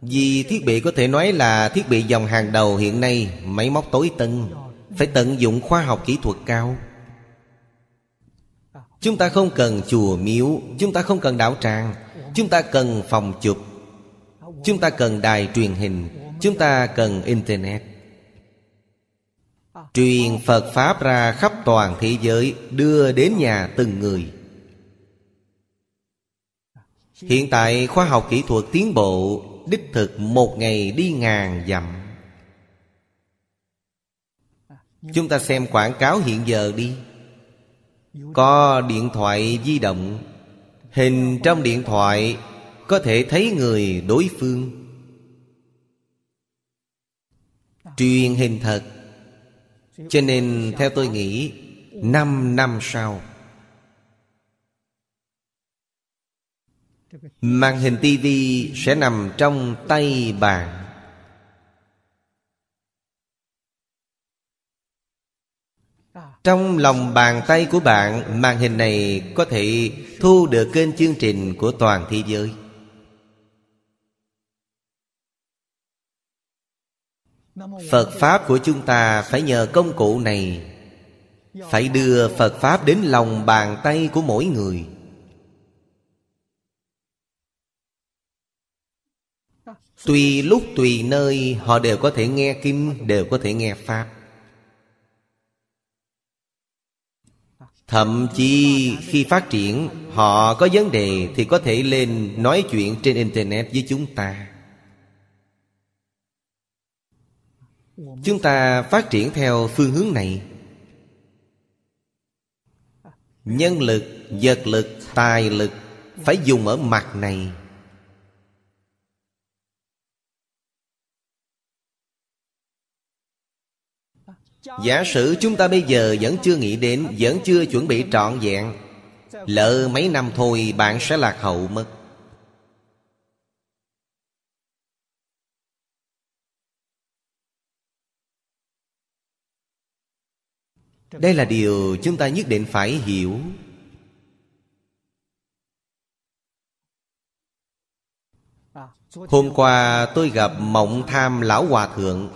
Vì thiết bị có thể nói là thiết bị dòng hàng đầu hiện nay, Máy móc tối tân, Phải tận dụng khoa học kỹ thuật cao. Chúng ta không cần chùa miếu, Chúng ta không cần đảo tràng, Chúng ta cần phòng chụp. Chúng ta cần đài truyền hình, Chúng ta cần Internet. Truyền Phật Pháp ra khắp toàn thế giới, Đưa đến nhà từng người. Hiện tại khoa học kỹ thuật tiến bộ, Đích thực một ngày đi ngàn dặm. Chúng ta xem quảng cáo hiện giờ đi. Có điện thoại di động. Hình trong điện thoại Có thể thấy người đối phương. Truyền hình thật. Cho nên theo tôi nghĩ, Năm năm sau Màn hình tivi sẽ nằm trong tay bạn. Trong lòng bàn tay của bạn, Màn hình này có thể thu được kênh chương trình của toàn thế giới. Phật pháp của chúng ta phải nhờ công cụ này. Phải đưa phật pháp đến lòng bàn tay của mỗi người. Tùy lúc tùy nơi, họ đều có thể nghe kinh, đều có thể nghe pháp. Thậm chí khi phát triển, họ có vấn đề thì có thể lên nói chuyện trên internet với chúng ta. Chúng ta phát triển theo phương hướng này. Nhân lực, vật lực, tài lực phải dùng ở mặt này. Giả sử chúng ta bây giờ vẫn chưa nghĩ đến, Vẫn chưa chuẩn bị trọn vẹn, Lỡ mấy năm thôi bạn sẽ lạc hậu mất. Đây là điều chúng ta nhất định phải hiểu. Hôm qua tôi gặp Mộng Tham Lão Hòa Thượng.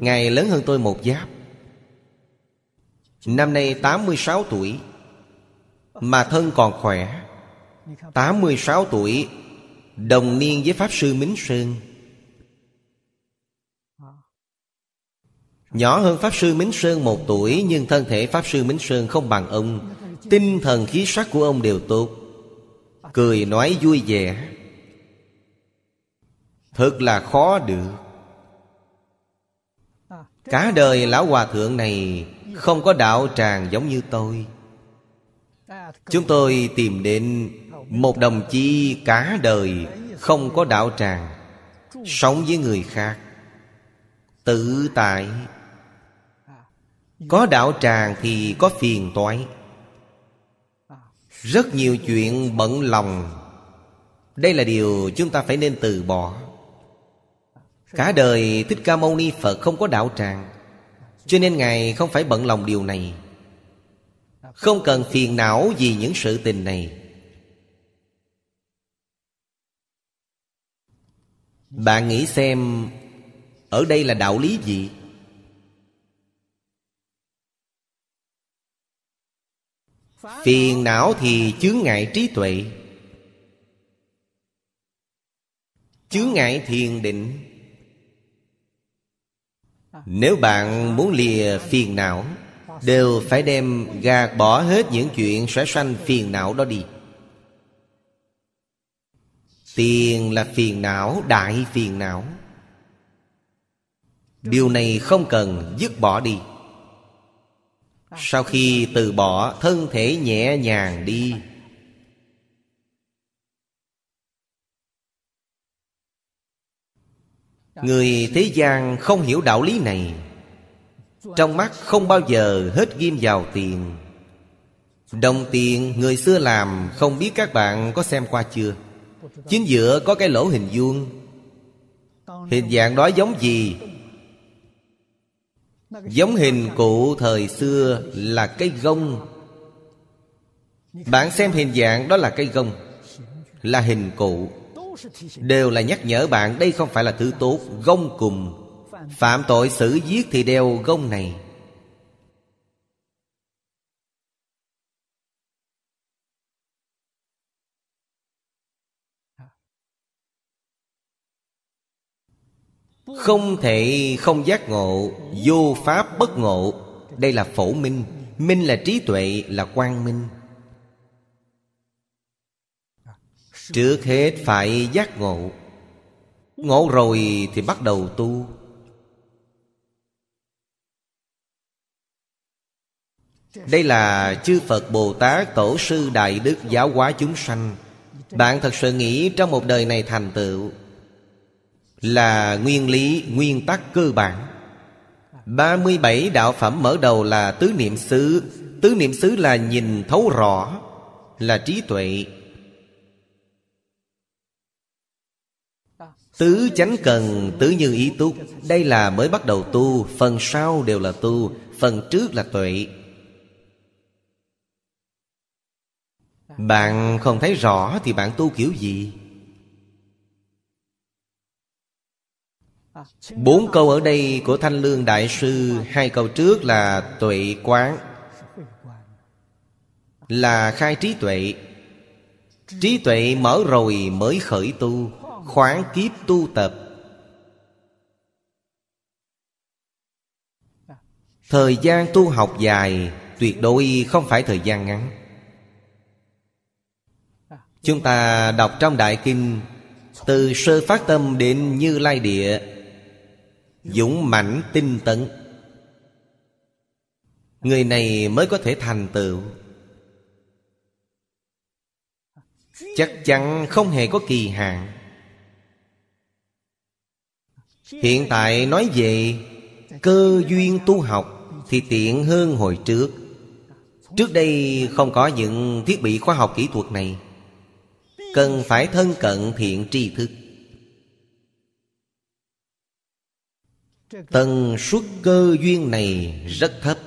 Ngài lớn hơn tôi một giáp. Năm nay 86 tuổi, Mà thân còn khỏe. 86 tuổi, Đồng niên với Pháp Sư Mính Sơn. Nhỏ hơn Pháp Sư Mính Sơn một tuổi, Nhưng thân thể Pháp Sư Mính Sơn không bằng ông. Tinh thần khí sắc của ông đều tốt. Cười nói vui vẻ. Thật là khó được. Cả đời Lão Hòa Thượng này Không có đạo tràng giống như tôi. Chúng tôi tìm đến Một đồng chí cả đời Không có đạo tràng Sống với người khác. Tự tại. Có đạo tràng thì có phiền toái. Rất nhiều chuyện bận lòng. Đây là điều chúng ta phải nên từ bỏ. Cả đời Thích Ca Mâu Ni Phật không có đạo tràng, Cho nên Ngài không phải bận lòng điều này. Không cần phiền não vì những sự tình này. Bạn nghĩ xem, Ở đây là đạo lý gì? Phiền não thì chướng ngại trí tuệ. Chướng ngại thiền định nếu bạn muốn lìa phiền não Đều phải đem gạt bỏ hết những chuyện xóa sanh phiền não đó đi. Tiền là phiền não, đại phiền não. Điều này không cần dứt bỏ đi. Sau khi từ bỏ thân thể nhẹ nhàng đi. Người thế gian không hiểu đạo lý này. Trong mắt không bao giờ hết ghim vào tiền. Đồng tiền người xưa làm, Không biết các bạn có xem qua chưa? Chính giữa có cái lỗ hình vuông. Hình dạng đó giống gì? Giống hình cụ thời xưa là cây gông. Bạn xem hình dạng đó là cây gông, Là hình cụ Đều là nhắc nhở bạn, đây không phải là thứ tốt. Gông cùng. Phạm tội xử giết thì đeo gông này. Không thể không giác ngộ. Vô pháp bất ngộ. Đây là phổ minh. Minh là trí tuệ, là quang minh. Trước hết phải giác ngộ. Ngộ rồi thì bắt đầu tu. Đây là chư Phật Bồ Tát Tổ sư Đại Đức giáo hóa chúng sanh. Bạn thật sự nghĩ trong một đời này thành tựu Là nguyên lý, nguyên tắc cơ bản. 37 đạo phẩm mở đầu là tứ niệm xứ. Tứ niệm xứ là nhìn thấu rõ Là trí tuệ. Tứ chánh cần, tứ như ý túc Đây là mới bắt đầu tu, Phần sau đều là tu, Phần trước là tuệ. Bạn không thấy rõ Thì bạn tu kiểu gì? Bốn câu ở đây của Thanh Lương Đại Sư, Hai câu trước là tuệ quán, Là khai trí tuệ. Trí tuệ mở rồi mới khởi tu. Khoáng kiếp tu tập. Thời gian tu học dài, Tuyệt đối không phải thời gian ngắn. Chúng ta đọc trong Đại Kinh, Từ sơ phát tâm đến Như Lai Địa, Dũng mãnh tinh tấn. Người này mới có thể thành tựu. Chắc chắn không hề có kỳ hạn. Hiện tại nói về cơ duyên tu học Thì tiện hơn hồi trước. Trước đây không có những thiết bị khoa học kỹ thuật này. Cần phải thân cận thiện tri thức. Tần suất cơ duyên này rất thấp.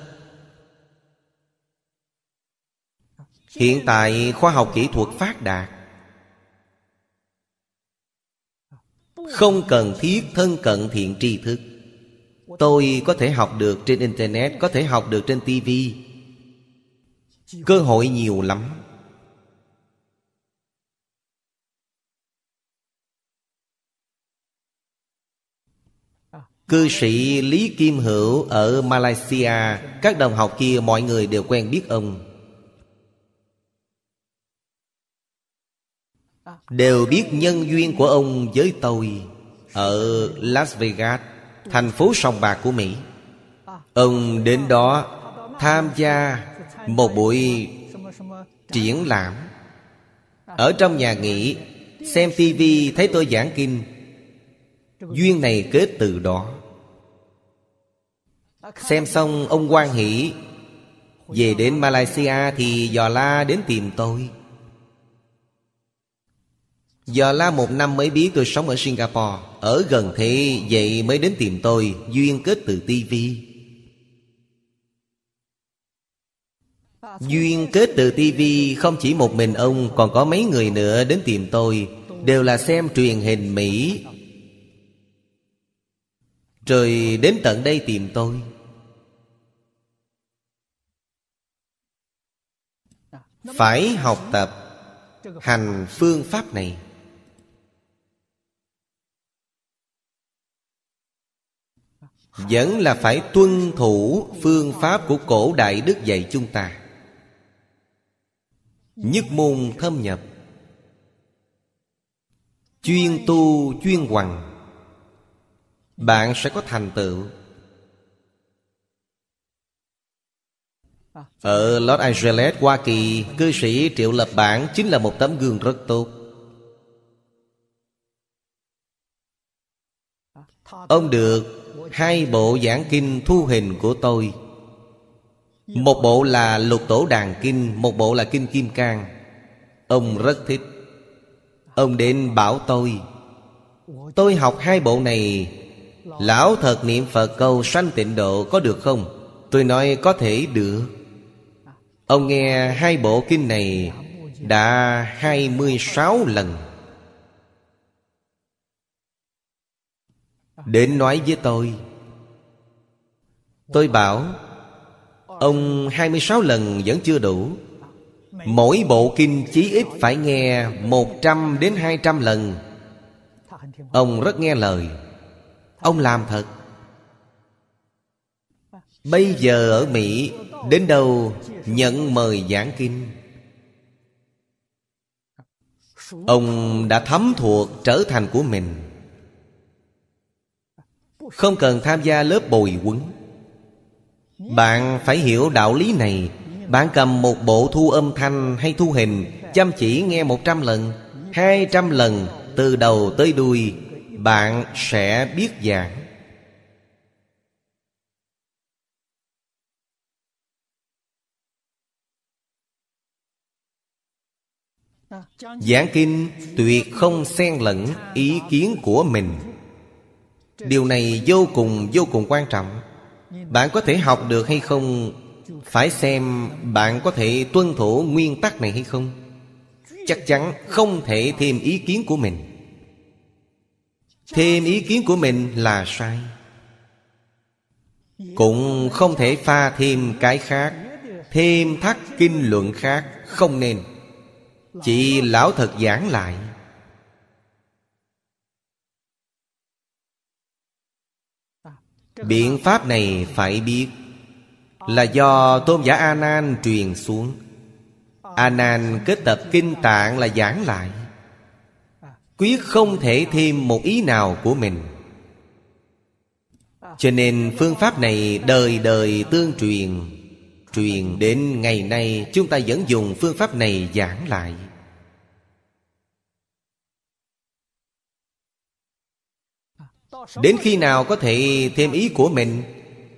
Hiện tại khoa học kỹ thuật phát đạt. Không cần thiết, thân cận thiện tri thức. Tôi có thể học được trên Internet, Có thể học được trên TV Cơ hội nhiều lắm. Cư sĩ Lý Kim Hữu ở Malaysia, Các đồng học kia mọi người đều quen biết ông. Đều biết nhân duyên của ông với tôi Ở Las Vegas, Thành phố sòng bạc của Mỹ. Ông đến đó tham gia một buổi triển lãm. Ở trong nhà nghỉ, Xem tivi thấy tôi giảng kinh. Duyên này kết từ đó. Xem xong, ông quan hỷ. Về đến Malaysia thì dò la đến tìm tôi. Giờ la một năm mới biết tôi sống ở Singapore. Ở gần thế, vậy mới đến tìm tôi, Duyên kết từ tivi Duyên kết từ tivi không chỉ một mình ông, Còn có mấy người nữa đến tìm tôi, Đều là xem truyền hình Mỹ. Rồi đến tận đây tìm tôi. Phải học tập Hành phương pháp này. Vẫn là phải tuân thủ phương pháp của cổ đại đức dạy chúng ta. Nhất môn thâm nhập. Chuyên tu chuyên hoằng. Bạn sẽ có thành tựu. Ở Los Angeles, Hoa Kỳ Cư sĩ Triệu Lập Bản Chính là một tấm gương rất tốt. Ông được hai bộ giảng kinh thu hình của tôi. Một bộ là Lục Tổ Đàn Kinh, Một bộ là Kinh Kim Cang. Ông rất thích. Ông đến bảo tôi Tôi học hai bộ này. Lão thật niệm Phật câu sanh tịnh độ có được không? Tôi nói, có thể được. Ông nghe hai bộ kinh này Đã 26 lần. Đến nói với tôi. Tôi bảo, Ông 26 lần vẫn chưa đủ. Mỗi bộ kinh chí ít phải nghe 100 đến 200 lần. Ông rất nghe lời. Ông làm thật. Bây giờ ở Mỹ, Đến đâu nhận mời giảng kinh? Ông đã thấm thuộc trở thành của mình. Không cần tham gia lớp bồi quấn Bạn phải hiểu đạo lý này. Bạn cầm một bộ thu âm thanh hay thu hình, Chăm chỉ nghe một trăm lần, hai trăm lần, Từ đầu tới đuôi, Bạn sẽ biết giảng. Giảng kinh tuyệt không xen lẫn ý kiến của mình. Điều này vô cùng vô cùng quan trọng. Bạn có thể học được hay không? Phải xem bạn có thể tuân thủ nguyên tắc này hay không. Chắc chắn không thể thêm ý kiến của mình. Thêm ý kiến của mình là sai. Cũng không thể pha thêm cái khác, Thêm thắt kinh luận khác, Không nên. Chỉ lão thật giảng lại. Biện pháp này phải biết. Là do tôn giả A Nan truyền xuống. A Nan kết tập kinh tạng là giảng lại. Quyết không thể thêm một ý nào của mình. Cho nên phương pháp này đời đời tương truyền. Truyền đến ngày nay, Chúng ta vẫn dùng phương pháp này giảng lại. Đến khi nào có thể thêm ý của mình?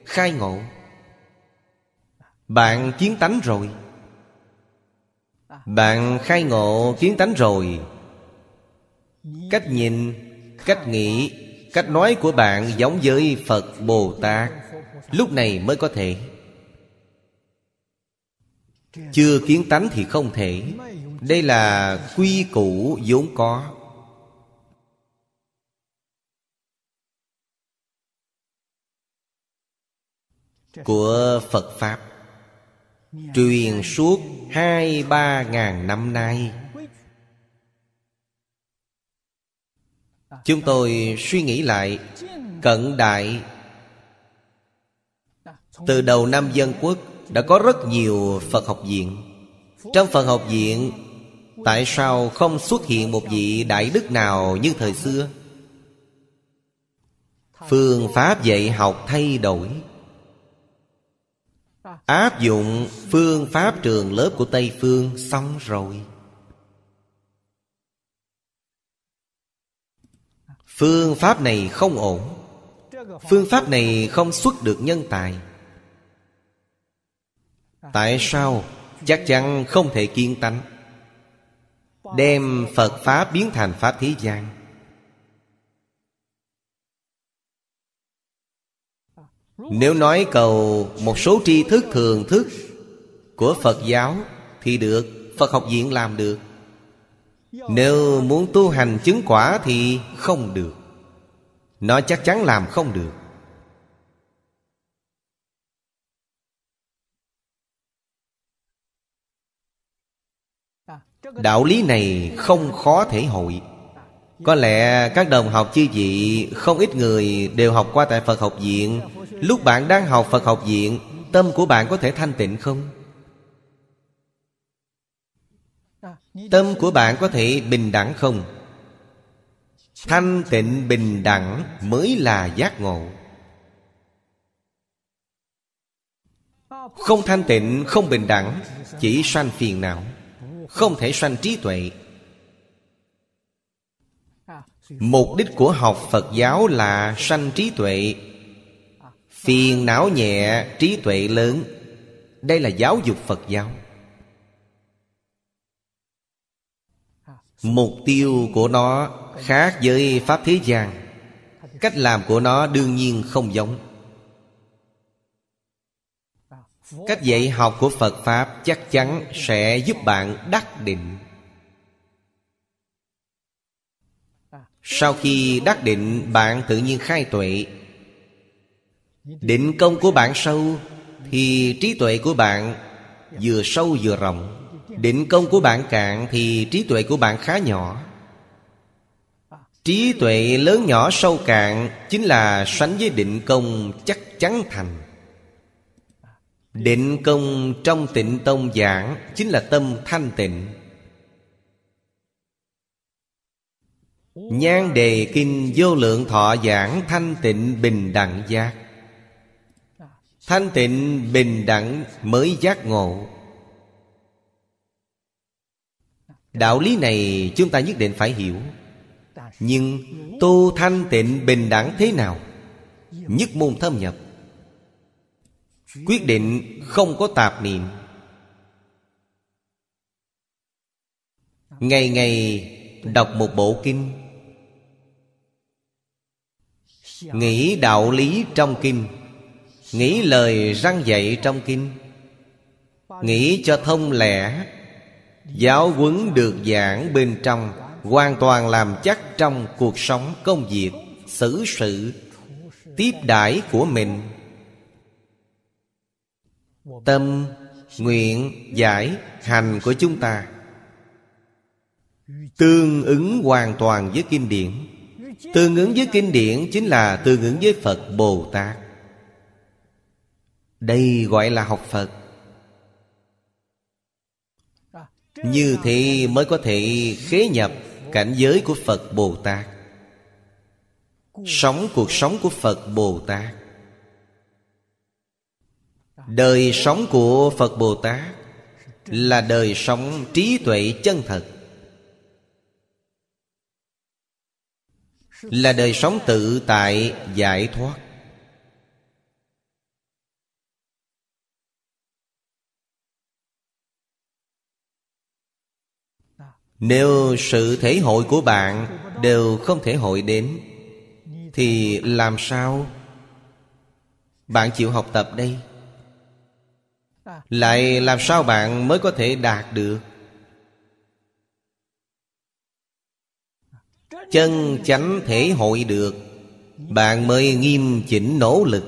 Khai ngộ. Bạn kiến tánh rồi. Bạn khai ngộ, kiến tánh rồi. Cách nhìn, Cách nghĩ, Cách nói của bạn giống với Phật Bồ Tát. Lúc này mới có thể. Chưa kiến tánh thì không thể. Đây là quy củ vốn có. Của Phật Pháp. Truyền suốt hai ba ngàn năm nay, Chúng tôi suy nghĩ lại Cận đại. Từ đầu năm dân quốc Đã có rất nhiều Phật học viện. Trong Phật học viện, Tại sao không xuất hiện một vị đại đức nào như thời xưa? Phương pháp dạy học thay đổi. Áp dụng phương pháp trường lớp của Tây Phương xong rồi. Phương pháp này không ổn. Phương pháp này không xuất được nhân tài. Tại sao? Chắc chắn không thể kiên tánh. Đem Phật Pháp biến thành Pháp thế gian. Nếu nói cầu một số tri thức thường thức Của Phật giáo Thì được, Phật học viện làm được. Nếu muốn tu hành chứng quả thì không được. Nó chắc chắn làm không được. Đạo lý này không khó thể hội. Có lẽ các đồng học chư vị Không ít người đều học qua tại Phật học viện Lúc bạn đang học Phật học viện Tâm của bạn có thể thanh tịnh không? Tâm của bạn có thể bình đẳng không? Thanh tịnh bình đẳng mới là giác ngộ Không thanh tịnh, không bình đẳng Chỉ sanh phiền não Không thể sanh trí tuệ Mục đích của học Phật giáo là sanh trí tuệ Phiền não nhẹ, trí tuệ lớn. Đây là giáo dục Phật giáo. Mục tiêu của nó khác với Pháp thế gian. Cách làm của nó đương nhiên không giống. Cách dạy học của Phật Pháp chắc chắn sẽ giúp bạn đắc định. Sau khi đắc định bạn tự nhiên khai tuệ. Định công của bạn sâu Thì trí tuệ của bạn Vừa sâu vừa rộng. Định công của bạn cạn Thì trí tuệ của bạn khá nhỏ. Trí tuệ lớn nhỏ sâu cạn Chính là sánh với định công chắc chắn thành. Định công trong tịnh tông giảng Chính là tâm thanh tịnh. Nhan đề kinh vô lượng thọ giảng Thanh tịnh bình đẳng giác. Thanh tịnh, bình đẳng, mới giác ngộ. Đạo lý này chúng ta nhất định phải hiểu. Nhưng tu thanh tịnh, bình đẳng thế nào? Nhất môn thâm nhập. Quyết định không có tạp niệm. Ngày ngày đọc một bộ kinh. Nghĩ đạo lý trong kinh. Nghĩ lời răng dạy trong kinh. Nghĩ cho thông lẽ Giáo huấn được giảng bên trong, Hoàn toàn làm chắc trong cuộc sống công việc, xử sự, tiếp đãi của mình. Tâm, nguyện, giải, hành của chúng ta. Tương ứng hoàn toàn với kinh điển. Tương ứng với kinh điển chính là tương ứng với phật bồ tát đây gọi là học phật. Như thế mới có thể khế nhập cảnh giới của phật bồ tát. Sống cuộc sống của phật bồ tát. Đời sống của phật bồ tát là đời sống trí tuệ chân thật. Là đời sống tự tại, giải thoát. Nếu sự thể hội của bạn đều không thể hội đến, thì làm sao? Bạn chịu học tập đây. Lại làm sao bạn mới có thể đạt được? Chân chánh thể hội được, bạn mới nghiêm chỉnh nỗ lực,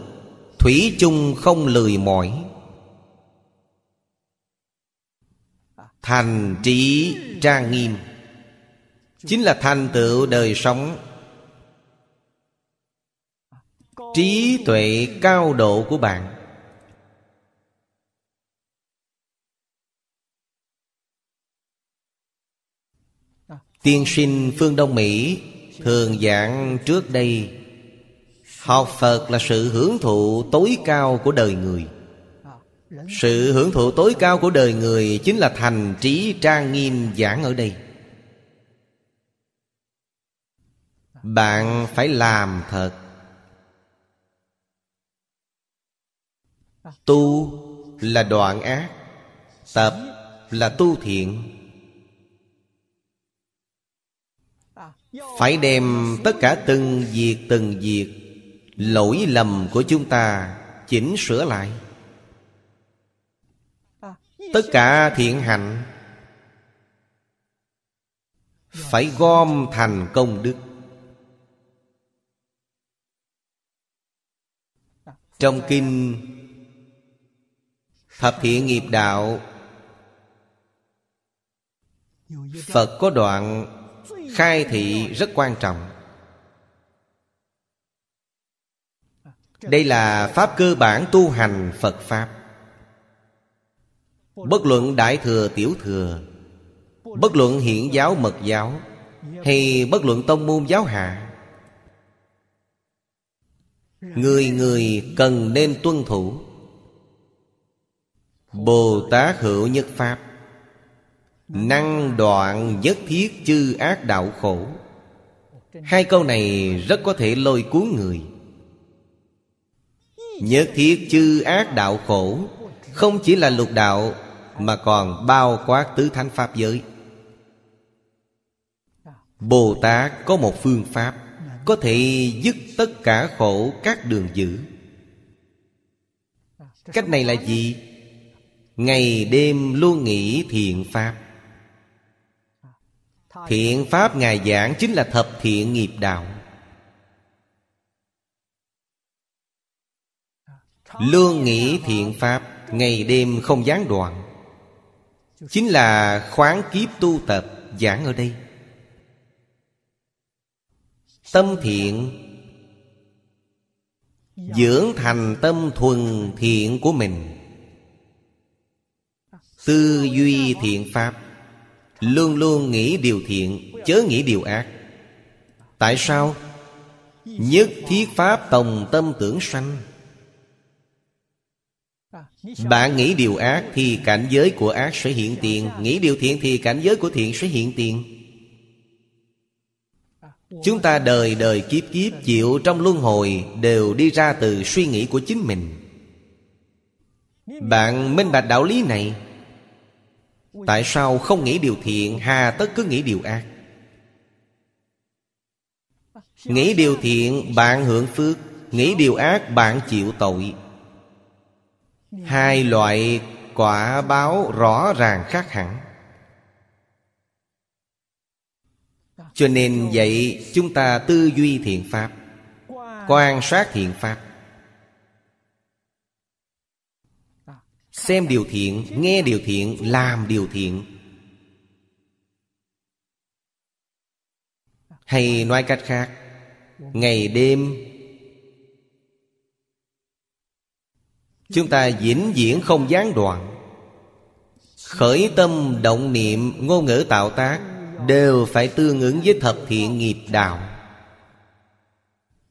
thủy chung không lười mỏi. Thành trí trang nghiêm. Chính là thành tựu đời sống. Trí tuệ cao độ của bạn. Tiên sinh phương đông mỹ thường giảng trước đây, học phật là sự hưởng thụ tối cao của đời người sự hưởng thụ tối cao của đời người chính là thành trí trang nghiêm giảng ở đây. Bạn phải làm thật. Tu là đoạn ác, tập là tu thiện. Phải đem tất cả từng việc từng việc, lỗi lầm của chúng ta chỉnh sửa lại tất cả thiện hạnh phải gom thành công đức. Trong kinh thập thiện nghiệp đạo, phật có đoạn khai thị rất quan trọng. Đây là pháp cơ bản tu hành phật pháp bất luận đại thừa, tiểu thừa, bất luận hiện giáo, mật giáo, hay bất luận tông môn, giáo hạ, người người cần nên tuân thủ. Bồ tát hữu nhất pháp, Năng đoạn nhất thiết chư ác đạo khổ. Hai câu này rất có thể lôi cuốn người. Nhất thiết chư ác đạo khổ Không chỉ là lục đạo mà còn bao quát tứ thánh pháp giới. Bồ Tát có một phương pháp Có thể dứt tất cả khổ các đường dữ. Cách này là gì? Ngày đêm luôn nghĩ thiện pháp. Thiện Pháp Ngài giảng chính là thập thiện nghiệp đạo. Luôn nghĩ thiện Pháp, Ngày đêm không gián đoạn. Chính là khoáng kiếp tu tập giảng ở đây. Tâm thiện, Dưỡng thành tâm thuần thiện của mình. Tư duy thiện Pháp, Luôn luôn nghĩ điều thiện, Chớ nghĩ điều ác. Tại sao? Nhất thiết pháp tổng tâm tưởng sanh. Bạn nghĩ điều ác Thì cảnh giới của ác sẽ hiện tiền. Nghĩ điều thiện thì cảnh giới của thiện sẽ hiện tiền. Chúng ta đời đời kiếp kiếp, chịu trong luân hồi, Đều đi ra từ suy nghĩ của chính mình. Bạn minh bạch đạo lý này. Tại sao không nghĩ điều thiện, Hà tất cứ nghĩ điều ác? Nghĩ điều thiện, bạn hưởng phước. Nghĩ điều ác, bạn chịu tội. Hai loại quả báo rõ ràng khác hẳn. Cho nên vậy chúng ta tư duy thiện pháp Quan sát thiện pháp. Xem điều thiện, nghe điều thiện, làm điều thiện. Hay nói cách khác Ngày đêm Chúng ta vĩnh viễn không gián đoạn. Khởi tâm động niệm, ngôn ngữ tạo tác Đều phải tương ứng với thập thiện nghiệp đạo.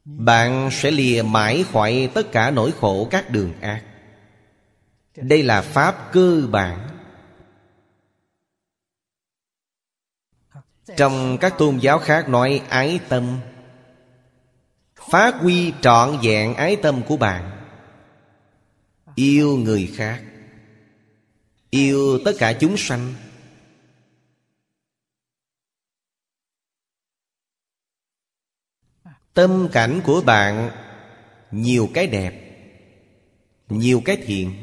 Bạn sẽ lìa mãi khỏi tất cả nỗi khổ các đường ác. Đây là pháp cơ bản. Trong các tôn giáo khác nói ái tâm. Phát huy trọn vẹn ái tâm của bạn. Yêu người khác. Yêu tất cả chúng sanh. Tâm cảnh của bạn Nhiều cái đẹp, Nhiều cái thiện.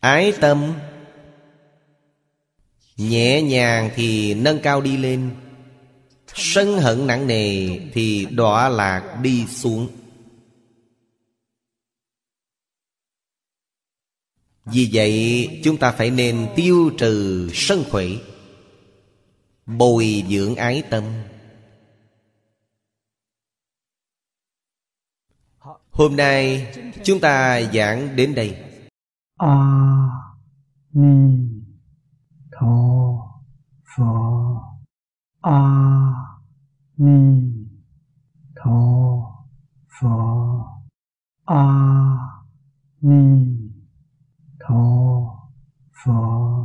Ái tâm Nhẹ nhàng thì nâng cao đi lên. Sân hận nặng nề Thì đọa lạc đi xuống. Vì vậy, chúng ta phải nên tiêu trừ sân khỏe Bồi dưỡng ái tâm. Hôm nay, chúng ta giảng đến đây. A Ni Tho pho A Ni Tho Phở A Ni Tho Phở